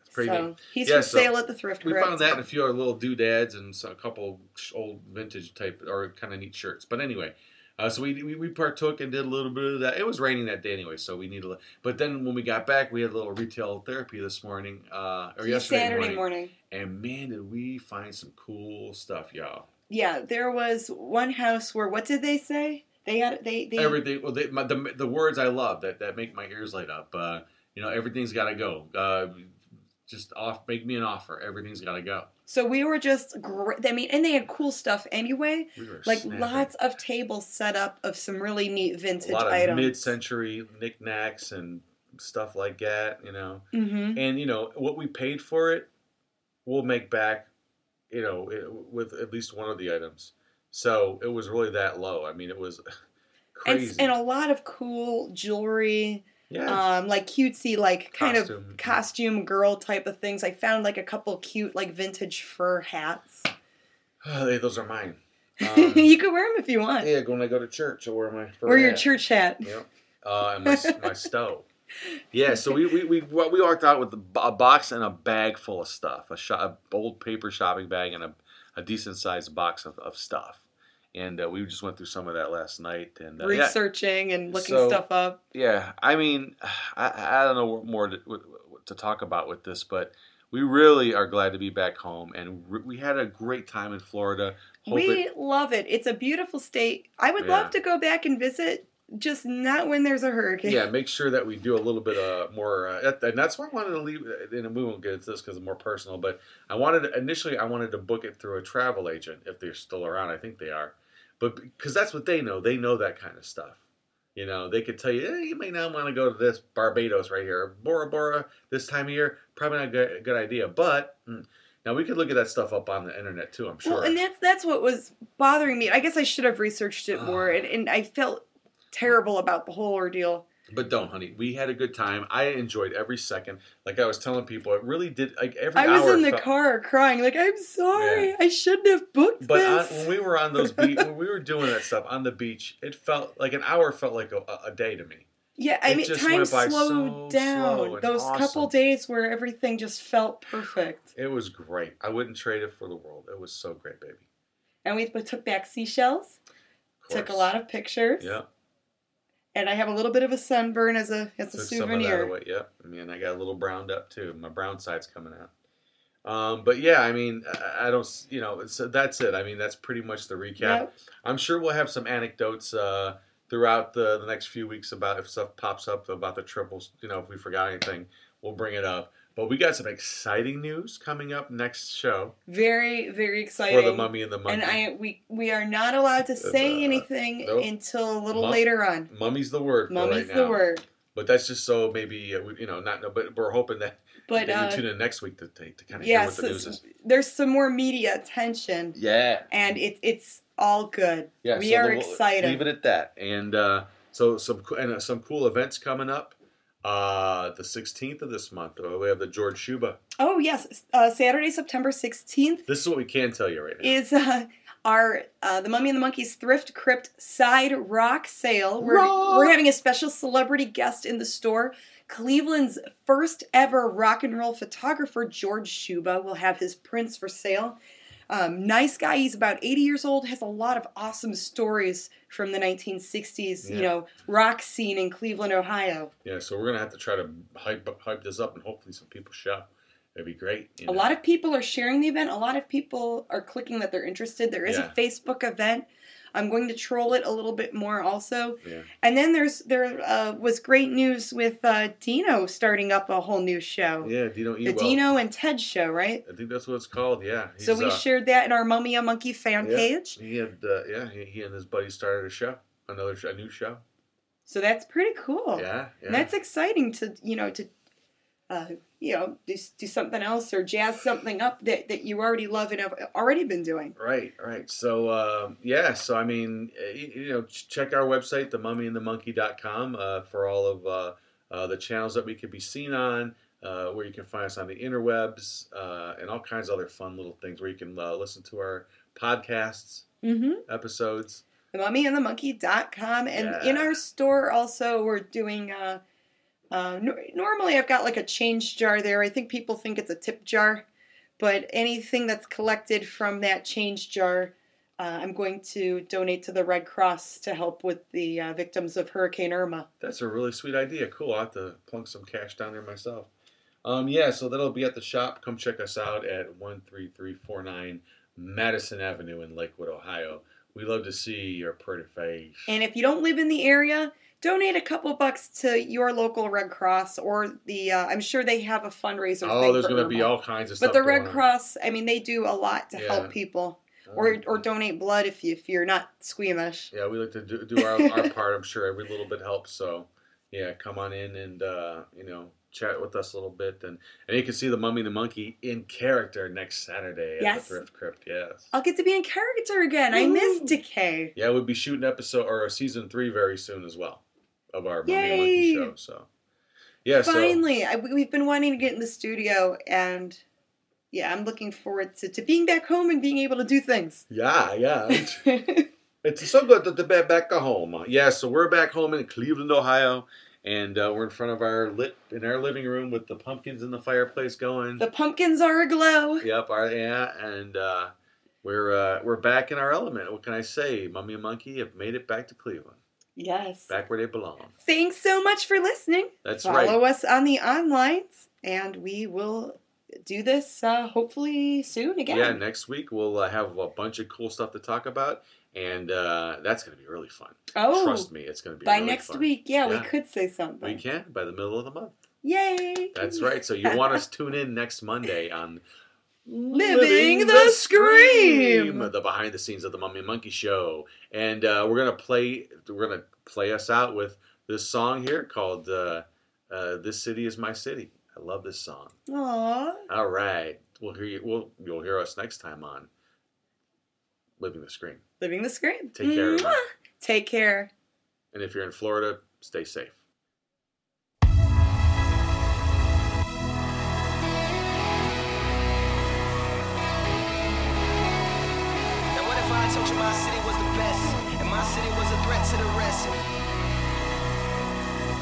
It's pretty so neat. he's Yeah, for so sale at the thrift We found that and a few other little doodads and a couple old vintage type or kind of neat shirts. But anyway, uh, so we, we we partook and did a little bit of that. It was raining that day anyway, so we needed. A, but then when we got back, we had a little retail therapy this morning uh, or yesterday Saturday morning, morning. and man, did we find some cool stuff, y'all. Yeah, there was one house where what did they say? They had they they Everything. Well, they, my, the the words I love that that make my ears light up. Uh, you know, everything's got to go. Uh, just off, make me an offer. Everything's got to go. So we were just great. I mean, and they had cool stuff anyway. We Like snapping. lots of tables set up of some really neat vintage a lot of items. mid-century knickknacks and stuff like that, you know. Mm-hmm. And you know what we paid for it, we'll make back, you know, with at least one of the items. So it was really that low. I mean, it was And, crazy. and a lot of cool jewelry, yeah, um, like cutesy, like kind Costume. of costume girl type of things. I found like a couple cute, like vintage fur hats. Hey, those are mine. Um, you could wear them if you want. yeah, when I go to church, I wear my fur Wear your church hat. Yep. Uh, and my, my stove. Yeah, so we, we, we, we walked out with a box and a bag full of stuff, a, sho- a old paper shopping bag and a, a decent sized box of, of stuff. And uh, we just went through some of that last night. And uh, yeah, Researching and looking So- stuff up. yeah, I mean, I, I don't know what more to, what to talk about with this, but we really are glad to be back home. And re- we had a great time in Florida. Hope we it- love it. It's a beautiful state. I would Yeah. love to go back and visit, just not when there's a hurricane. yeah, make sure that we do a little bit uh, more, uh, and that's why I wanted to leave. And we won't get into this because it's more personal. But I wanted initially, I wanted to book it through a travel agent if they're still around. I think they are, but because that's what they know. They know that kind of stuff. You know, they could tell you, eh, you may not want to go to this Barbados right here, Bora Bora this time of year. Probably not a good, a good idea. But mm, now we could look at that stuff up on the internet too. I'm sure. Well, and that's that's what was bothering me. I guess I should have researched it more, and, and I felt terrible about the whole ordeal. But don't, honey. We had a good time. I enjoyed every second. Like I was telling people, it really did. Like every I was in the felt- car crying, like I'm sorry, Yeah. I shouldn't have booked this. But on, when we were on those beach, when we were doing that stuff on the beach, it felt like an hour felt like a, a day to me. yeah, I it mean, just time slowed so down. slow Those couple days where everything just felt perfect, It was great. I wouldn't trade it for the world. It was so great, baby. and we took back seashells, took a lot of pictures. Yeah, and I have a little bit of a sunburn as a as a took some of that souvenir. away. Yep. I mean, I got a little browned up too. My brown side's coming out. Um, but yeah, I mean, I, I don't, you know, so that's it. I mean, that's pretty much the recap. Yep. I'm sure we'll have some anecdotes uh, throughout the, the next few weeks about if stuff pops up about the triples. You know, if we forgot anything, we'll bring it up. But we got some exciting news coming up next show Very very exciting. for the Mummy and the Monkey. and I we we are not allowed to say Uh, anything nope. until a little Mum- later on. Mummy's the word. Mummy's right the word. But that's just so maybe uh, we- you know not. no, But we're hoping that, But uh, you tune in next week to, to, to kind of hear what yes, the news is. there's some more media attention, Yeah. and it's it's all good. Yeah, we so are we'll excited. Leave it at that. And uh, so some and uh, some cool events coming up. Uh, the 16th of this month, uh, we have the George Shuba. Oh yes, uh, Saturday, September 16th This is what we can tell you right now. is uh, our uh, the Mummy and the Monkeys Thrift Crypt side rock sale. We're Rock! we're having a special celebrity guest in the store. Cleveland's first ever rock and roll photographer, George Shuba, will have his prints for sale. Um, nice guy. He's about 80 years old. Has a lot of awesome stories from the 1960s. You know, rock scene in Cleveland, Ohio. yeah, so we're gonna have to try to hype hype this up, and hopefully some people show. It'd be great. A know. lot of people are sharing the event. A lot of people are clicking that they're interested. There is Yeah. a Facebook event. I'm going to troll it a little bit more also. Yeah. And then there's there uh, was great news with uh, Dino starting up a whole new show. Yeah, Dino the Dino and Ted show, right? I think that's what it's called. Yeah. so we uh, shared that in our Mummy a Monkey fan Yeah. page. He had, uh, yeah, he, he and his buddy started a show, another sh- a new show. So that's pretty cool. Yeah, yeah. And that's exciting to you know to uh, you know, do, do something else or jazz something up that, that you already love and have already been doing. Right, right. So, um, yeah, so I mean, uh, you, you know, check our website, themummyandthemonkey.com, uh, for all of uh, uh, the channels that we could be seen on, uh, where you can find us on the interwebs, uh, and all kinds of other fun little things where you can uh, listen to our podcasts, Mm-hmm. episodes. themummyandthemonkey.com and Yeah. in our store also we're doing uh, no- normally i've got like a change jar there i think people think it's a tip jar but anything that's collected from that change jar uh, i'm going to donate to the red cross to help with the uh, victims of hurricane irma That's a really sweet idea. Cool. I'll have to plunk some cash down there myself. Um, yeah, so that'll be at the shop. Come check us out at 13349 Madison Avenue in Lakewood, Ohio. We love to see your pretty face. and if you don't live in the area donate a couple bucks to your local red cross or the uh, i'm sure they have a fundraiser oh, there's going to be all kinds of stuff. but the red cross i mean they do a lot to Yeah. help people Oh, or or donate blood if you if you're not squeamish. Yeah, we like to do, do our, our part. I'm sure every little bit helps. So, yeah, come on in and uh, you know chat with us a little bit, and and you can see the Mummy and the Monkey in character next Saturday at Yes. the Thrift Crypt. Yes. I'll get to be in character again. I miss Decay. Yeah, we'll be shooting episode or season three very soon as well of our Yay. Monkey show. So, yeah, so Finally, I, we- we've been wanting to get in the studio, and yeah, I'm looking forward to, to being back home and being able to do things. yeah, yeah. It's, it's so good to be back at home. Yeah, so we're back home in Cleveland, Ohio, and uh, we're in front of our lit in our living room with the pumpkins in the fireplace going. the pumpkins are aglow. Yep, our, yeah, and uh, we're uh, we're back in our element. What can I say? Mummy and Monkey have made it back to Cleveland, Yes. back where they belong. Thanks so much for listening. That's Follow right. Follow us on the onlines, and we will do this uh, hopefully soon again. Yeah, next week we'll uh, have a bunch of cool stuff to talk about, and uh, that's going to be really fun. oh, Trust me, it's going to be by really next fun. week, yeah, Yeah. we could say something. We can by the middle of the month. Yay! That's right. So you want us to tune in next Monday on Living the Scream! the behind the scenes of the Mummy and Monkey Show, and uh, we're gonna play. We're gonna play us out with this song here called uh, uh, "This City Is My City." I love this song. Aww. All right, we'll hear you. We'll you'll hear us next time on Living the Scream. Living the Scream. Take care. Take care. And if you're in Florida, stay safe.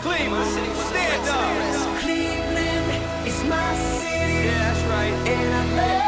Cleveland, city stand up. Cleveland is my city, Yeah, that's right. and I love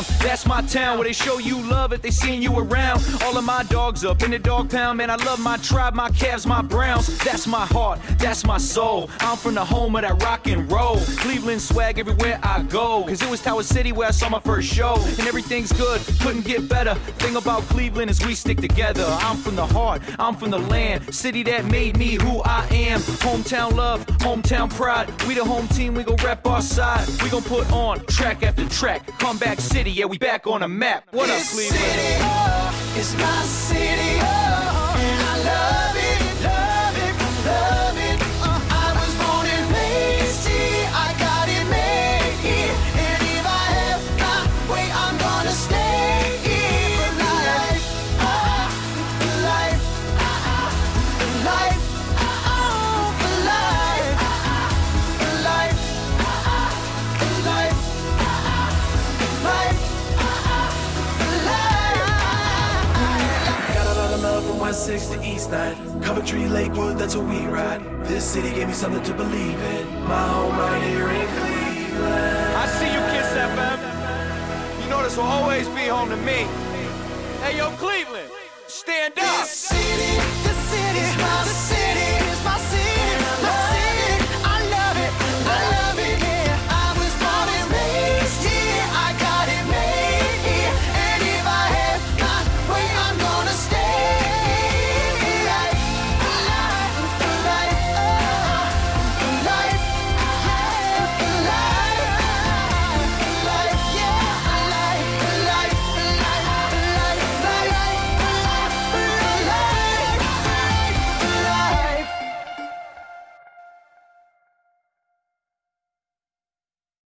Bound. That's my town where they show you love if they seen you around. All of my dogs up in the dog pound, man. I love my tribe, my Cavs, my browns. That's my heart, that's my soul. I'm from the home of that rock and roll. Cleveland swag everywhere I go. Cause it was Tower City where I saw my first show. And everything's good, couldn't get better. Thing about Cleveland is we stick together. I'm from the heart, I'm from the land. City that made me who I am. Hometown love, hometown pride. We the home team, we gon' rep our side. We gon' put on track after track. Comeback City, yeah, we back on a map. What up, Cleveland? city, oh, is my city, oh, 6 to East 9. Coventry, Lakewood, that's where we ride. This city gave me something to believe in. My home right here in Cleveland. I see you, Kiss FM. You know this will always be home to me. Hey, yo, Cleveland, stand up. This city, this city,